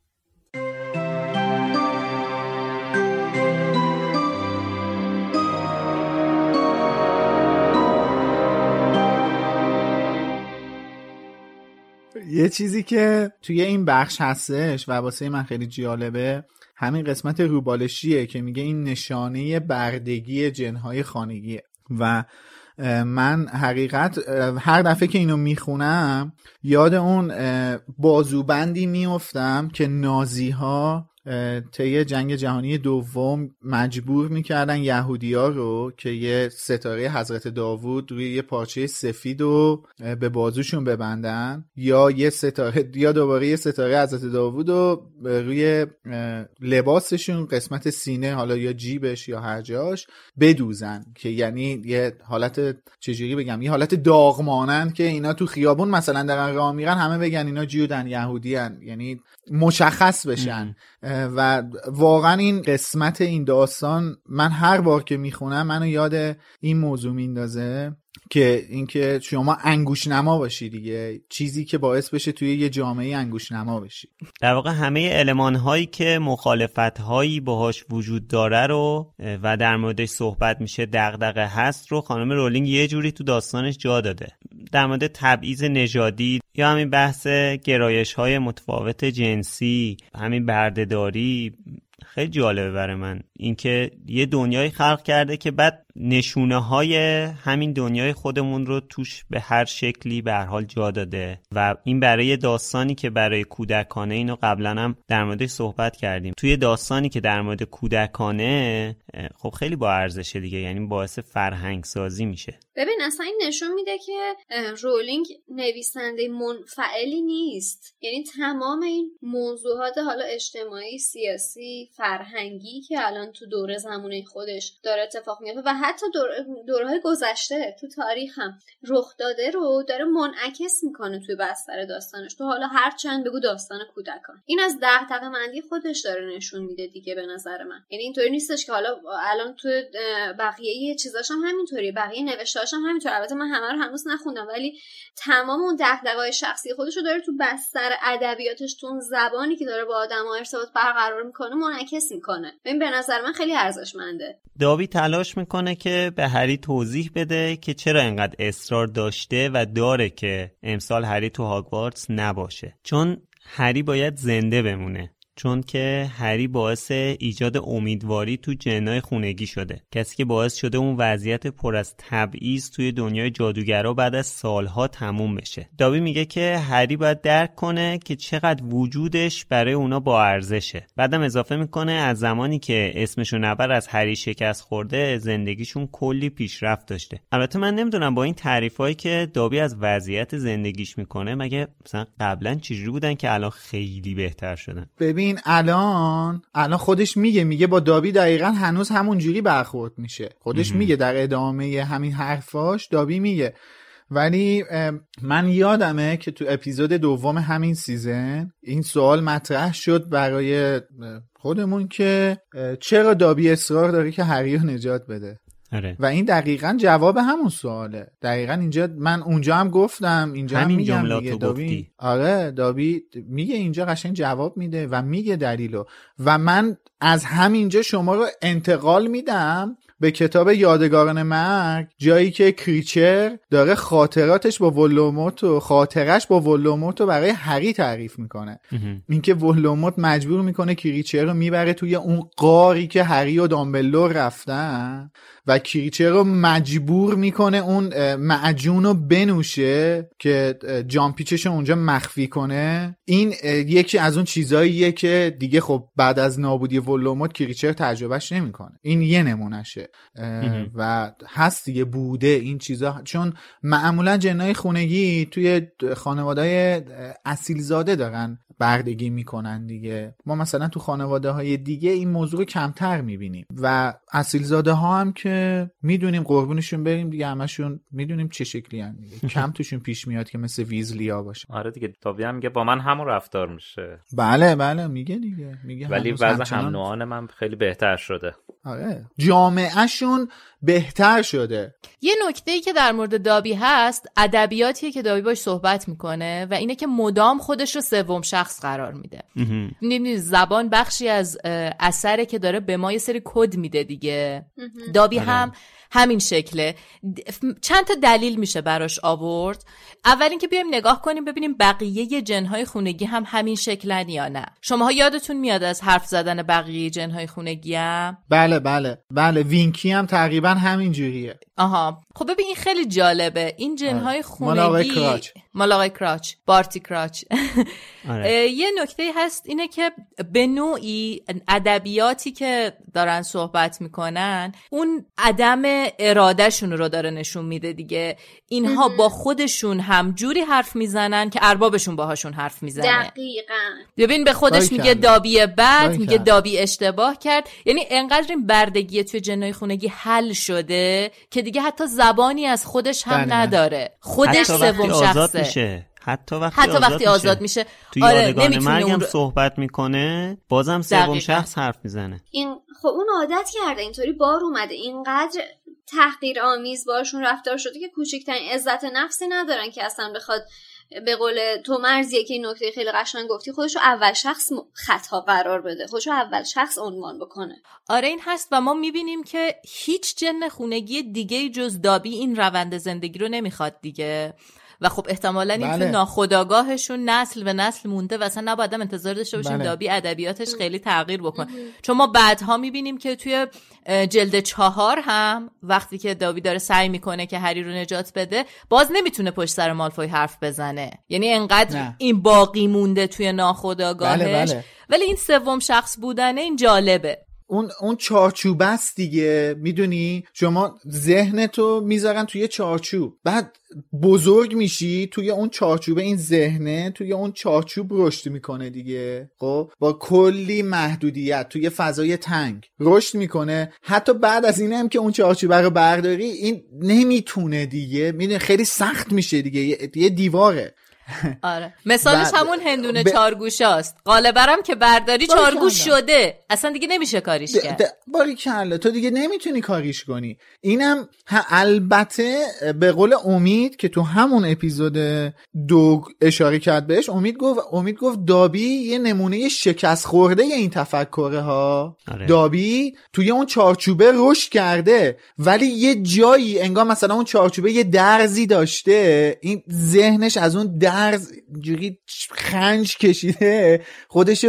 Speaker 4: یه چیزی که توی این بخش هستش و واسه من خیلی جالبه همین قسمت روبالشیه که میگه این نشانه بردگی جنهای خانگیه. و من حقیقت هر دفعه که اینو می‌خونم یاد اون بازوبندی میفتم که نازی ها طی جنگ جهانی دوم مجبور می‌کردن یهودیا رو که یه ستاره حضرت داوود روی یه پارچه سفید رو به بازوشون ببندن یا یه ستاره یا دوباره یه ستاره حضرت داوود رو روی لباسشون قسمت سینه حالا یا جیبش یا هر جاش بدوزن که یعنی یه حالت چجوری بگم یه حالت داغ مانند که اینا تو خیابون مثلا در راه میرن همه بگن اینا جیودن یهودیان یعنی مشخص بشن. و واقعا این قسمت این داستان من هر بار که می‌خونم منو یاد این موضوع میندازه که اینکه شما انگوش نما باشی دیگه چیزی که باعث بشه توی یه جامعه انگوش نما بشی.
Speaker 1: در واقع همه علمان هایی که مخالفت هایی باهاش وجود داره رو و در موردش صحبت میشه دغدغه هست رو خانم رولینگ یه جوری تو داستانش جا داده. در مورد تبعیض نژادی یا همین بحث گرایش های متفاوت جنسی همین بردهداری خیلی جالبه برای من. اینکه یه دنیایی خلق کرده که بعد نشونه های همین دنیای خودمون رو توش به هر شکلی به هر حال جا داده و این برای داستانی که برای کودکانه اینو قبلا هم در موردش صحبت کردیم. توی داستانی که در مورد کودکانه خب خیلی با ارزشه دیگه یعنی باعث فرهنگ سازی میشه.
Speaker 2: ببین اصلا این نشون میده که رولینگ نویسنده منفعلی نیست. یعنی تمام این موضوعات حالا اجتماعی سیاسی فرهنگی که الان تو دوره زمونه خودش داره اتفاق میفته و حتی دوره های گذشته تو تاریخ هم رخ داده رو داره منعکس می‌کنه توی بستر داستانش. تو حالا هر چند بگو داستان کودکان. این از ده مندی خودش داره نشون میده دیگه به نظر من. یعنی اینطوری نیستش که حالا الان تو بقیه چیزاش هم همینطوری بقیه نوشتهاش هم همینطور البته من همه رو هنوز نخوندم ولی تمام اون دغدغه‌های شخصی خودش رو داره تو بستر ادبیاتش تو اون زبانی که داره با آدم‌ها ارتباط برقرار می‌کنه منعکس می‌کنه. این به نظر من خیلی ارزشمنده.
Speaker 1: داوی تلاش می‌کنه که به هری توضیح بده که چرا اینقدر اصرار داشته و داره که امسال هری تو هاگوارتس نباشه. چون هری باید زنده بمونه. چون که هری باعث ایجاد امیدواری تو جنای خونگی شده. کسی که باعث شده اون وضعیت پر از تبعیض توی دنیای جادوگرا بعد از سالها تموم بشه. دابی میگه که هری باید درک کنه که چقدر وجودش برای اونا با ارزشه. بعدم اضافه می‌کنه از زمانی که اسمشو نبر از هری شکست خورده زندگیشون کلی پیشرفت داشته. البته من نمی‌دونم با این تعریفایی که دابی از وضعیت زندگیش می‌کنه مگه مثلا قبلا چجوری بودن که الان خیلی بهتر شدن؟
Speaker 4: ببین این الان الان خودش میگه میگه با دابی دقیقا هنوز همون جوری برخورد میشه. خودش میگه در ادامه همین حرفاش دابی میگه. ولی من یادمه که تو اپیزود دوم همین season این سوال مطرح شد برای خودمون که چرا دابی اصرار داره که هری نجات بده؟
Speaker 1: آره.
Speaker 4: و این دقیقا جواب همون سواله. دقیقا اینجا من اونجا هم گفتم اینجا
Speaker 1: همین
Speaker 4: هم
Speaker 1: میگم دیگه.
Speaker 4: دابی آره دابی میگه اینجا قشنگ جواب میده و میگه دلیلو. و من از همینجا شما رو انتقال میدم به کتاب یادگاران مرگ جایی که کریچر داره خاطراتش با ولدمورت و خاطرش با ولدمورت رو برای هری تعریف می‌کنه. اینکه ولوموت مجبور می‌کنه کریچر رو می‌بره توی اون قاری که هری و دامبلور رفتن و کریچر رو مجبور می‌کنه اون معجون رو بنوشه که جامپیچش اونجا مخفی کنه. این یکی از اون چیزاییه که دیگه خب بعد از نابودی ولوموت کریچر تجربهش نمی‌کنه. این یه نمونهشه. و هست دیگه بوده این چیزا. چون معمولا جنای خونگی توی خانواده اصیل زاده دارن بردگی می‌کنن دیگه. ما مثلا تو خانواده های دیگه این موضوع کمتر می‌بینیم. و اصیل زاده ها هم که می‌دونیم قربونشون بریم دیگه همشون می‌دونیم چه شکلی هم دیگه. کم توشون پیش میاد که مثل ویزلیا باشه.
Speaker 3: آره دیگه تابی هم میگه با من همون رفتار میشه.
Speaker 4: بله بله میگه دیگه میگه
Speaker 3: ولی وضع هم نوعان من خیلی بهتر شده.
Speaker 4: آره. جامعهشون بهتر شده.
Speaker 5: یه نکته ای که در مورد دابی هست ادبیاتیه که دابی باش صحبت می‌کنه و اینه که مدام خودش رو سوم شخص قرار میده. زبان بخشی از اثره که داره به ما یه سری کد میده دیگه. دابی
Speaker 1: آره.
Speaker 5: هم همین شکله. چند تا دلیل میشه براش آورد؟ اول اینکه بیایم نگاه کنیم ببینیم بقیه جنهای خونگی هم همین شکلن یا نه. شماها یادتون میاد از حرف زدن بقیه جنهای خونگی هم؟
Speaker 4: بله بله. بله وینکی هم تقریبا همین جوریه.
Speaker 5: آها. خب ببین این خیلی جالبه. این جنهای خونگی
Speaker 4: مال آقای کراچ.
Speaker 5: مال آقای کراچ. بارتی کراچ.
Speaker 1: آره.
Speaker 5: یه نکته هست اینه که به نوعی ادبیاتی که دارن صحبت می‌کنن اون عدم ارادهشون رو داره نشون میده دیگه. اینها با خودشون هم جوری حرف می‌زنن که اربابشون باهاشون حرف می‌زنه.
Speaker 2: دقیقا.
Speaker 5: ببین به خودش میگه. دابی بد
Speaker 4: باری
Speaker 5: میگه. دابی اشتباه کرد. یعنی انقدر این بردگی توی جنای خونگی حل شده که دیگه حتی زبانی از خودش هم
Speaker 4: بله.
Speaker 5: نداره. خودش
Speaker 1: حتی وقتی
Speaker 5: سوم
Speaker 1: آزاد
Speaker 5: شخصه
Speaker 1: میشه. حتی وقتی
Speaker 5: حتی
Speaker 1: آزاد
Speaker 5: وقتی آزاد میشه.
Speaker 1: تو
Speaker 5: آره
Speaker 1: مرگم
Speaker 5: اون رو...
Speaker 1: صحبت می‌کنه بازم سوم. شخص حرف می‌زنه.
Speaker 2: این خب اون عادت کرده اینطوری بار اومده. اینقدر تحقیر آمیز باشون رفتار شده که کوچکترین عزت نفسی ندارن که اصلا بخواد به قول تو مرزیه که این نکته خیلی قشنگ گفتی خودشو اول شخص خطا قرار بده. خودشو اول شخص عنوان بکنه.
Speaker 5: آره این هست و ما می‌بینیم که هیچ جن خونگی دیگه جز دابی این روند زندگی رو نمی‌خواد دیگه. و خب احتمالا این
Speaker 4: بله.
Speaker 5: تو ناخداگاهشون نسل به نسل مونده و اصلا نباید هم انتظار داشته باشیم
Speaker 4: بله.
Speaker 5: دابی ادبیاتش خیلی تغییر بکنه چون ما بعدها می‌بینیم که توی جلد چهار هم وقتی که دابی داره سعی می‌کنه که هری رو نجات بده باز نمی‌تونه پشت سر مالفوی حرف بزنه یعنی انقدر
Speaker 4: نه.
Speaker 5: این باقی مونده توی ناخداگاهش
Speaker 4: بله، بله.
Speaker 5: ولی این سوم شخص بودنه این جالبه
Speaker 4: اون اون چارچوب است دیگه می‌دونی؟ شما ذهنتو می‌ذارن توی چارچوب. بعد بزرگ میشی توی اون چارچوب این ذهنه توی اون چارچوب رشد می‌کنه دیگه. خب؟ با کلی محدودیت توی فضای تنگ رشد می‌کنه. حتی بعد از این هم که اون چارچوبه رو برداری این نمی‌تونه دیگه. می‌دونی؟ خیلی سخت میشه دیگه. یه دیواره.
Speaker 5: آره. مثالش
Speaker 4: بعد-
Speaker 5: همون هندونه
Speaker 4: ب-
Speaker 5: چارگوشاست. قالبرم که برداری. چارگوش شده. اصلا دیگه نمیشه کاریش کرد.
Speaker 4: باری کله تو دیگه نمی‌تونی کاریش کنی. اینم ه- البته به قول امید که تو همون اپیزود دو اشاره کرد بهش امید گفت امید گفت دابی یه نمونه شکست خورده این تفکره ها.
Speaker 1: آره.
Speaker 4: دابی توی اون چارچوبه رشد کرده ولی یه جایی انگار مثلا اون چارچوبه یه درزی داشته. این ذهنش از اون درز جوری خنج کشیده خودش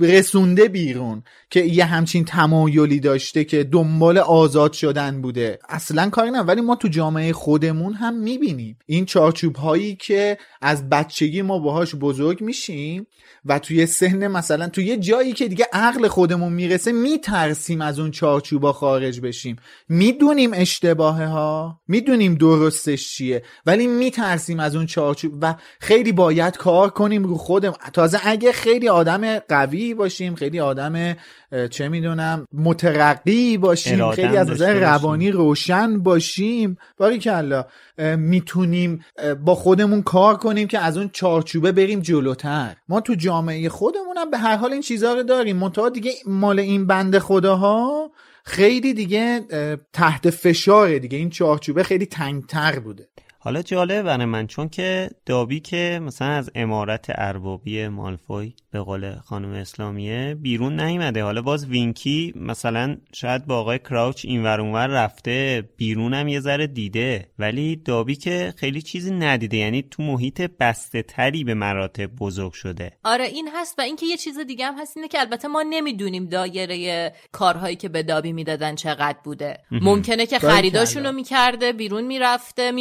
Speaker 4: رسونده بیرون که یه همچین تمایلی داشته که دنبال آزاد شدن بوده. اصلا کاری نه ولی ما تو جامعه خودمون هم می‌بینیم. این چارچوب هایی که از بچگی ما باهاش بزرگ میشیم و توی سن مثلا توی یه جایی که دیگه عقل خودمون می‌رسه میترسیم از اون چارچوبا خارج بشیم. می‌دونیم اشتباهه ها می‌دونیم درستش چیه ولی میترسیم از اون چارچوب. و خیلی باید کار کنیم رو خودم. تازه اگه خیلی آدم قوی باشیم خیلی آدم چه می‌دونم مترقی باشیم خیلی از نظر. روانی روشن باشیم. باریکلا اه، می‌تونیم با خودمون کار کنیم که از اون چارچوبه بریم جلوتر. ما تو جامعه خودمون هم به هر حال این چیزها رو داریم. منتها دیگه مال این بند خداها خیلی دیگه تحت فشاره دیگه. این چارچوبه خیلی تنگتر بوده.
Speaker 1: حالا جالبه برای من چون که دابی که مثلا از امارت اربابی مالفوی به قول خانم اسلامیه بیرون نیومده. حالا باز وینکی مثلا شاید با آقای کراوچ اینور اونور رفته بیرونم یه ذره دیده. ولی دابی که خیلی چیزی ندیده یعنی تو محیط بسته تری به مراتب بزرگ شده.
Speaker 5: آره این هست و اینکه یه چیز دیگه هم هست اینه که البته ما نمی‌دونیم دایره کارهایی که به دابی می‌دادن چقدر بوده. ممکنه که
Speaker 4: باریکلا.
Speaker 5: خریداشون رو می‌کرده بیرون می‌رفته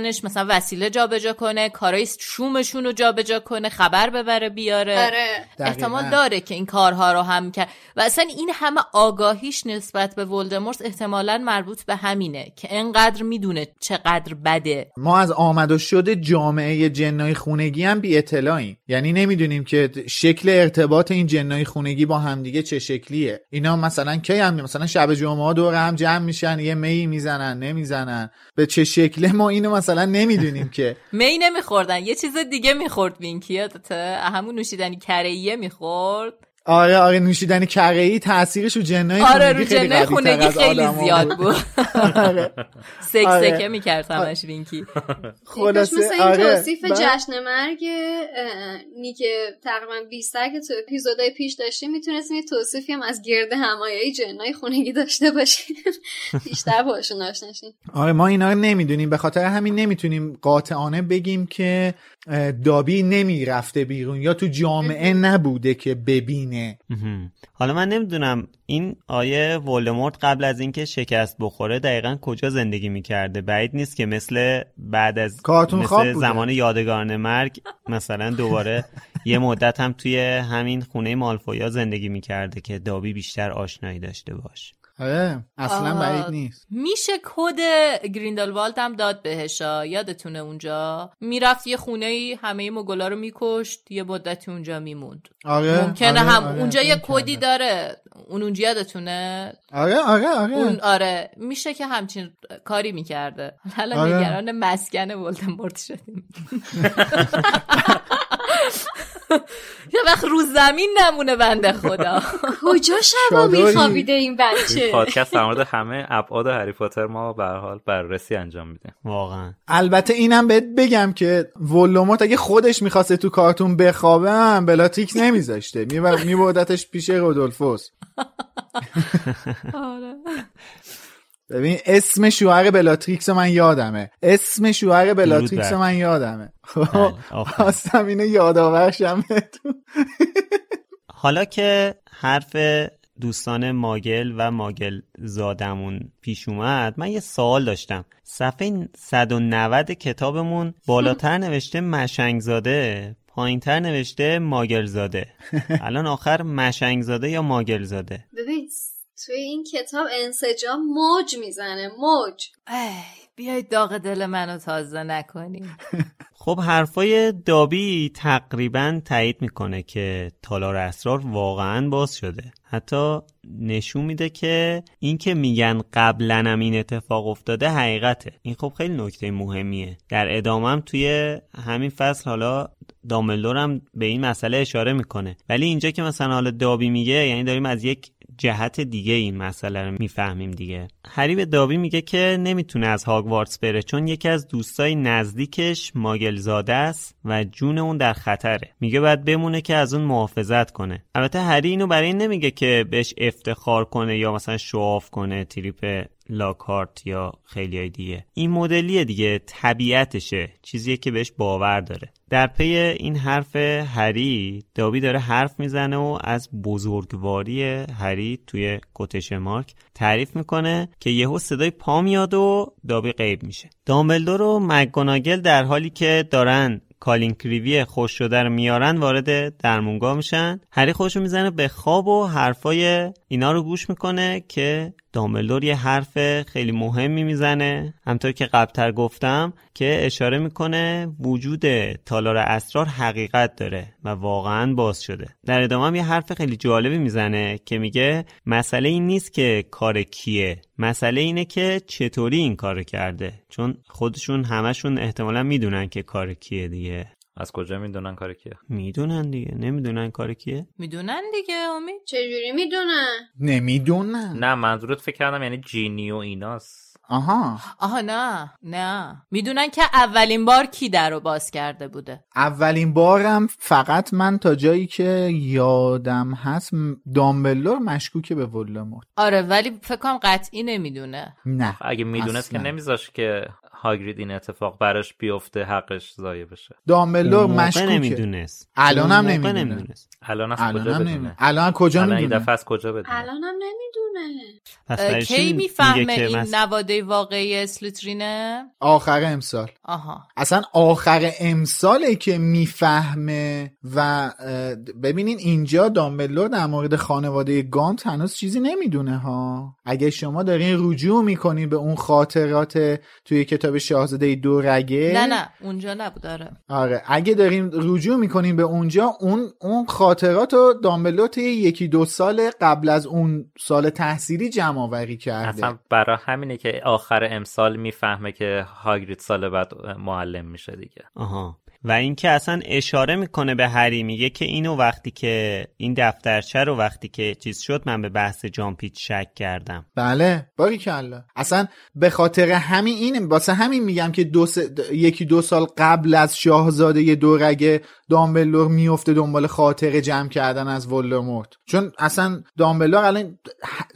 Speaker 5: میفرستادنش مثلا وسیله جابجا کنه کارهای شومشون رو جابجا کنه خبر ببره بیاره.
Speaker 2: آره.
Speaker 5: احتمال. داره که این کارها رو هم کرد و اصلا این همه آگاهیش نسبت به ولدمورت احتمالا مربوط به همینه که انقدر می‌دونه چقدر بده.
Speaker 4: ما از آمد و شد جامعه جنای خونگی هم بی اطلاعیم. یعنی نمی‌دونیم که شکل ارتباط این جنای خونگی با همدیگه چه شکلیه. اینا مثلا کی هم مثلا شب جمعه دور هم جمع میشن یه می می‌زنن نمی‌زنن. به چه شکله ما اینو مثلا نمی‌دونیم که.
Speaker 5: می نمیخوردن. یه چیز دیگه می‌خورد وینکی همون نوشیدنی کرهیه می‌خورد.
Speaker 4: آره آره نوشیدن کره ای تاثیرش رو جنای
Speaker 5: آره رو
Speaker 4: قوی‌تر
Speaker 5: خونگی
Speaker 4: از
Speaker 5: خیلی زیاد بود.
Speaker 4: آره.
Speaker 5: سک
Speaker 4: آره.
Speaker 5: سکه می‌کرد همش وینکی
Speaker 2: خلاصه مثل این
Speaker 4: آره.
Speaker 2: توصیف جشن مرگ نیک تقریبا 20 که تو اپیزودهای پیش داشتیم می‌تونستیم یه توصیفی هم از گرد همایای جنای خونگی داشته باشیم. بیشتر باشون آشنا
Speaker 4: آره ما اینا رو نمی‌دونیم. به خاطر همین نمی‌تونیم قاطعانه بگیم که دابی نمی‌رفته بیرون یا تو جامعه نبوده که ببینه.
Speaker 1: حالا من نمی‌دونم این آیه ولدمورت قبل از اینکه شکست بخوره دقیقا کجا زندگی می‌کرده بعید نیست که مثل بعد از
Speaker 4: کارتون
Speaker 1: مثل. زمان یادگاران مرگ مثلا دوباره یه مدت هم توی همین خونه مالفویا زندگی می‌کرده که دابی بیشتر آشنایی داشته باش
Speaker 4: آره اصلا. بعید نیست.
Speaker 5: میشه کد گریندلوالد هم داد بهشا یادتونه اونجا؟ می‌رفت یه خونه ای همه مگلا رو میکشت یه مدتی اونجا میموند.
Speaker 4: آره
Speaker 5: ممکنه
Speaker 4: آره،
Speaker 5: هم
Speaker 4: آره،
Speaker 5: اونجا یه
Speaker 4: این
Speaker 5: کدی. داره. اون اونجا یادتونه؟
Speaker 4: آره آره آره.
Speaker 5: اون آره. میشه که همچین کاری می‌کرده. حالا
Speaker 4: آره.
Speaker 5: نگران مسکن ولدمورت شدیم. یه وقت رو زمین نمونه بنده خدا.
Speaker 2: کجا شبا. میخوابیده این
Speaker 3: این
Speaker 2: بچه
Speaker 3: پادکست در مورد همه ابعاد هری پاتر ما به هر حال بررسی انجام میدیم.
Speaker 1: واقعا.
Speaker 4: البته اینم بهت بگم که ولدمورت اگه خودش می‌خواسته تو کارتون بخوابه هم بلاتریکس نمیذاشته. میبردتش پیش رودولفوس.
Speaker 5: آره.
Speaker 4: ببین اسم شوهر بلاتریکس من یادمه. اسم شوهر بلاتریکس من یادمه.
Speaker 1: بله،
Speaker 4: خواستم اینو یادآورشم بهتون.
Speaker 1: حالا که حرف دوستان ماگل و ماگل زادمون پیش اومد من یه سوال داشتم. صفحه 190 کتابمون بالاتر نوشته مشنگ زاده پایینتر نوشته ماگل زاده الان آخر مشنگ زاده یا ماگل زاده
Speaker 2: ببین توی این کتاب انسجام موج می‌زنه موج.
Speaker 5: ای بیاید داغ دل منو تازه نکنی
Speaker 1: خب حرفای دابی تقریبا تایید می‌کنه که تالار اسرار واقعا باز شده. حتی نشون میده که این که میگن قبلا هم این اتفاق افتاده حقیقته. این خب خیلی نکته مهمیه. در ادامهم توی همین فصل حالا داملدور هم به این مسئله اشاره می‌کنه. ولی اینجا که مثلا حالا دابی میگه یعنی داریم از یک جهت دیگه این مسئله رو می‌فهمیم دیگه. هری به دابی میگه که نمی‌تونه از هاگوارتس بره چون یکی از دوستای نزدیکش ماگل زاده است و جون اون در خطره. میگه باید بمونه که از اون محافظت کنه. البته هری اینو برای این نمیگه که بهش افتخار کنه یا مثلا شواف کنه تریپ لاکارت یا خیلی دیگه. این مدلیه دیگه طبیعتشه. چیزیه که بهش باور داره. در پی این حرف هری دابی داره حرف می‌زنه و از بزرگواری هری توی کتش مارک تعریف می‌کنه که یهو صدای پا میاد و دابی غیب میشه. دامبلدور و مگوناگل در حالی که دارن کالین کریوی خوش شده رو میارن وارد درمونگاه میشن. هری خوشو می‌زنه به خواب و حرفای اینا رو گوش می‌کنه که دامبلدور یه حرف خیلی مهمی می‌زنه. همطور که قبلتر گفتم که اشاره می‌کنه وجود تالار اسرار حقیقت داره و واقعا باز شده. در ادامه هم یه حرف خیلی جالبی می‌زنه که میگه مسئله این نیست که کار کیه. مسئله اینه که چطوری این کار کرده. چون خودشون همشون احتمالا می‌دونن که کار کیه دیگه.
Speaker 3: از کجا می‌دونن کار کیه؟
Speaker 1: می‌دونن دیگه. نمی‌دونن کار کیه.
Speaker 5: می‌دونن دیگه امید.
Speaker 2: چجوری می‌دونن؟
Speaker 4: نمی‌دونن.
Speaker 3: نه منظورت فکر کردم یعنی جینی و ایناست.
Speaker 4: آها.
Speaker 5: آها نه. نه. می‌دونن که اولین بار کی در رو باز کرده بوده.
Speaker 4: اولین بارم فقط من تا جایی که یادم هست دامبلور مشکوکه به ولدمورت.
Speaker 5: آره ولی فکر کنم قطعی نمی‌دونه.
Speaker 4: نه
Speaker 3: اگه می‌دونست که. نمیذاش که هاگرید این اتفاق براش بیفته حقش ضایع بشه.
Speaker 1: موقع
Speaker 4: مشکوکه.
Speaker 1: نمی‌دونست.
Speaker 4: الان
Speaker 1: اون
Speaker 4: هم
Speaker 1: موقع
Speaker 4: نمی‌دونه.
Speaker 1: نمی‌دونست.
Speaker 3: الان از کجا
Speaker 4: هم
Speaker 3: بدونه؟
Speaker 4: نمی‌دونه. الان کجا
Speaker 3: الان این
Speaker 4: می‌دونه؟
Speaker 3: دفعه از کجا بدونه؟
Speaker 2: الانم نمی‌دونه.
Speaker 5: کی می‌فهمه این
Speaker 1: مس-
Speaker 5: نواده واقعی اسلیترینه؟
Speaker 4: آخر امسال.
Speaker 5: آها.
Speaker 4: اصلا آخر امساله که می‌فهمه و ببینین اینجا دامبلور در مورد خانواده گانت هنوز چیزی نمی‌دونه ها. اگه شما دارین رجوع می‌کنین به اون خاطرات توی کتاب شاهزاده دو رگه؟
Speaker 5: نه نه اونجا نبود آره.
Speaker 4: آره اگه داریم رجوع می‌کنیم به اونجا اون اون خاطرات رو دامبلور طی یکی دو سال قبل از اون سال تحصیلی جمع آوری کرده.
Speaker 3: اصلا برای همینه که آخر امسال می‌فهمه که هاگرید سال بعد معلم میشه دیگه.
Speaker 1: آها. و اینکه اصلا اشاره می‌کنه به هری میگه که اینو وقتی که این دفترچه رو وقتی که چیز شد من به بحث جامپیچ شک کردم.
Speaker 4: بله باری کلا اصلا به خاطر همین اینه واسه همین میگم که دو س... یکی دو سال قبل از شاهزاده دورگه دامبلور میفته دنبال خاطره جمع کردن از ولدمورت. چون اصلا دامبلور الان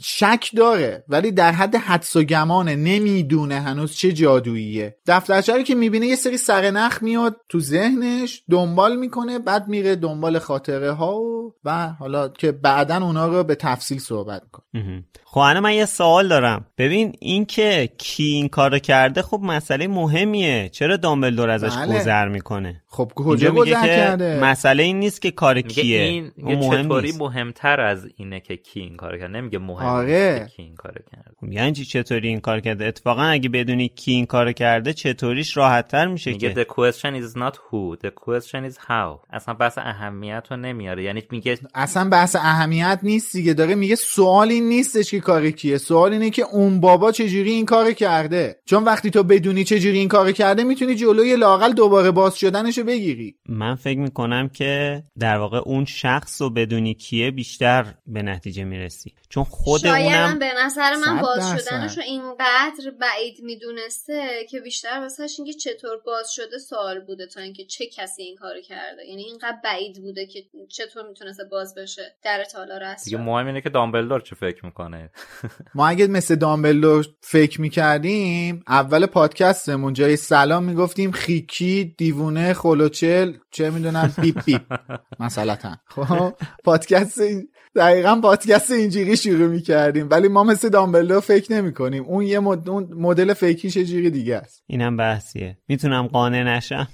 Speaker 4: شک داره ولی در حد حدس و گمانه نمی‌دونه هنوز چه جادوییه. دفترچه که می‌بینه یه سری سرنخ میاد تو ذهنش دنبال می‌کنه بعد میره دنبال خاطره ها و, و حالا که بعدا اونا رو به تفصیل صحبت می‌کنه.
Speaker 1: خب الان من یه سوال دارم. ببین این که کی این کارو کرده خب مسئله مهمیه. چرا دامبلدور ازش
Speaker 4: بله.
Speaker 1: گذر می‌کنه؟
Speaker 4: خب کجا
Speaker 1: میگه
Speaker 4: گذر
Speaker 1: که
Speaker 4: کرده؟
Speaker 1: مسئله این نیست که کار کیه.
Speaker 3: این
Speaker 1: مهم
Speaker 3: چطوری
Speaker 1: نیست.
Speaker 3: مهمتر از اینه که کی این کار کرد نمیگه مهم
Speaker 4: آره.
Speaker 3: نیست که کی این کار کرد
Speaker 1: خب یعنی چی چطوری این کار کرده؟ اتفاقا اگه بدونی کی این کار کرده چطوریش راحت تر میشه
Speaker 3: میگه
Speaker 1: که؟
Speaker 3: the question is not who? The question is how. اصلا بحث اهمیت رو نمیاره. یعنی میگه
Speaker 4: اصلا بحث اهمیت نیست دیگه. داره میگه سوال این نیستش که کار کیه. سوال اینه که اون بابا چجوری این کار کرده. چون وقتی تو بدونی چجوری این کار کرده می‌تونی جلوی لاقل دوباره باز شدنشو بگیری.
Speaker 1: من فکر می‌کنم که در واقع اون شخص رو بدونی کیه بیشتر به نتیجه می‌رسی. چون خود
Speaker 2: شاید
Speaker 1: اونم
Speaker 2: هم به نظر من باز
Speaker 4: درصد.
Speaker 2: شدنش رو اینقدر بعید می‌دونسته که بیشتر واسهش اینکه چطور باز شده سوال بوده تا اینکه چه کسی این کارو کرده. یعنی اینقدر بعید بوده که چطور می‌تونسته باز بشه. در تالار
Speaker 3: دیگه
Speaker 2: اسرار
Speaker 3: مهم اینه که دامبلدور چه فکر می‌کنه.
Speaker 4: ما اگه مثل دامبلدور فکر می‌کردیم اول پادکستمون جای سلام می‌گفتیم خیکی دیوونه خلوچل چه می‌دونم بیپ بیپ مثلا خب پادکست این- دقیقا پادکست اینجوری شروع می‌کردیم ولی ما مثل دامبلدور فکر نمی‌کنیم. اون یه مد... اون مدل فکریش یه جوری دیگه است.
Speaker 1: اینم بحثیه. می‌تونم قانع نشم؟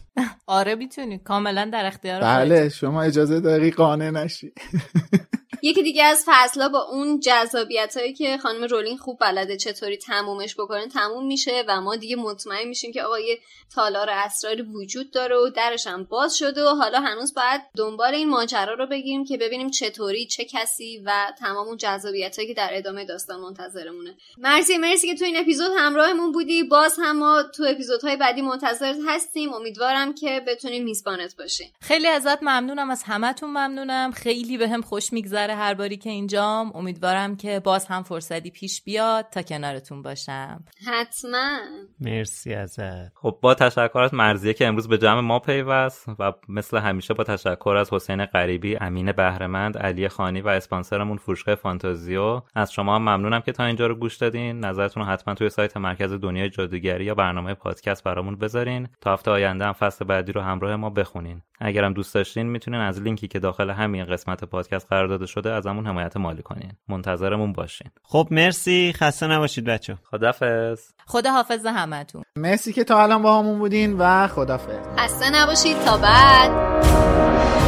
Speaker 5: آره می‌تونی. کاملا در اختیار
Speaker 4: بله شما اجازه داری قانع نشی.
Speaker 2: یکی دیگه از فصلها با اون جذابیت هایی که خانم رولینگ خوب بلده چطوری تمومش بکنه تموم میشه و ما دیگه مطمئن میشیم که آقا یه تالار اسراری وجود داره و درش هم باز شده و حالا هنوز باید دنبال این ماجرا رو بگیریم که ببینیم چطوری چه کسی و تمام اون جذابیت هایی که در ادامه داستان منتظرمونه. مرسی مرسی که تو این اپیزود همراهمون بودی. باز هم ما تو اپیزودهای بعدی منتظرت هستیم. امیدوارم که بتونیم میزبانت باشیم.
Speaker 5: خیلی ازت ممنونم از همتون ممنونم. خیلی به هم خوش میگذره. هر باری که اینجام امیدوارم که باز هم فرصتی پیش بیاد تا کنارتون باشم.
Speaker 2: حتما.
Speaker 1: مرسی ازت.
Speaker 3: خب با تشکر از مرزیه که امروز به جمع ما پیوست و مثل همیشه با تشکر از حسین غریبی امین بهرمند علی خانی و اسپانسرمون فروشگاه فانتازیو. از شما هم ممنونم که تا اینجا رو گوش دادین. نظرتون رو حتما توی سایت مرکز دنیای جادوگری یا برنامه پادکست برامون بذارین. تا هفته آینده هم فصل بعدی رو همراه ما بخونین. اگرم دوست داشتین می‌تونین از لینکی که داخل همین قسمت پادکست قرار داده شده از همون حمایت مالی کنین. منتظرمون باشین.
Speaker 1: خب مرسی. خسته نباشید بچه
Speaker 3: خدافظ
Speaker 5: خدا حافظ همتون.
Speaker 4: مرسی که تا الان با همون بودین و خدافظ
Speaker 2: خسته نباشید. تا بعد.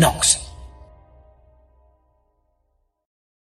Speaker 2: Knox.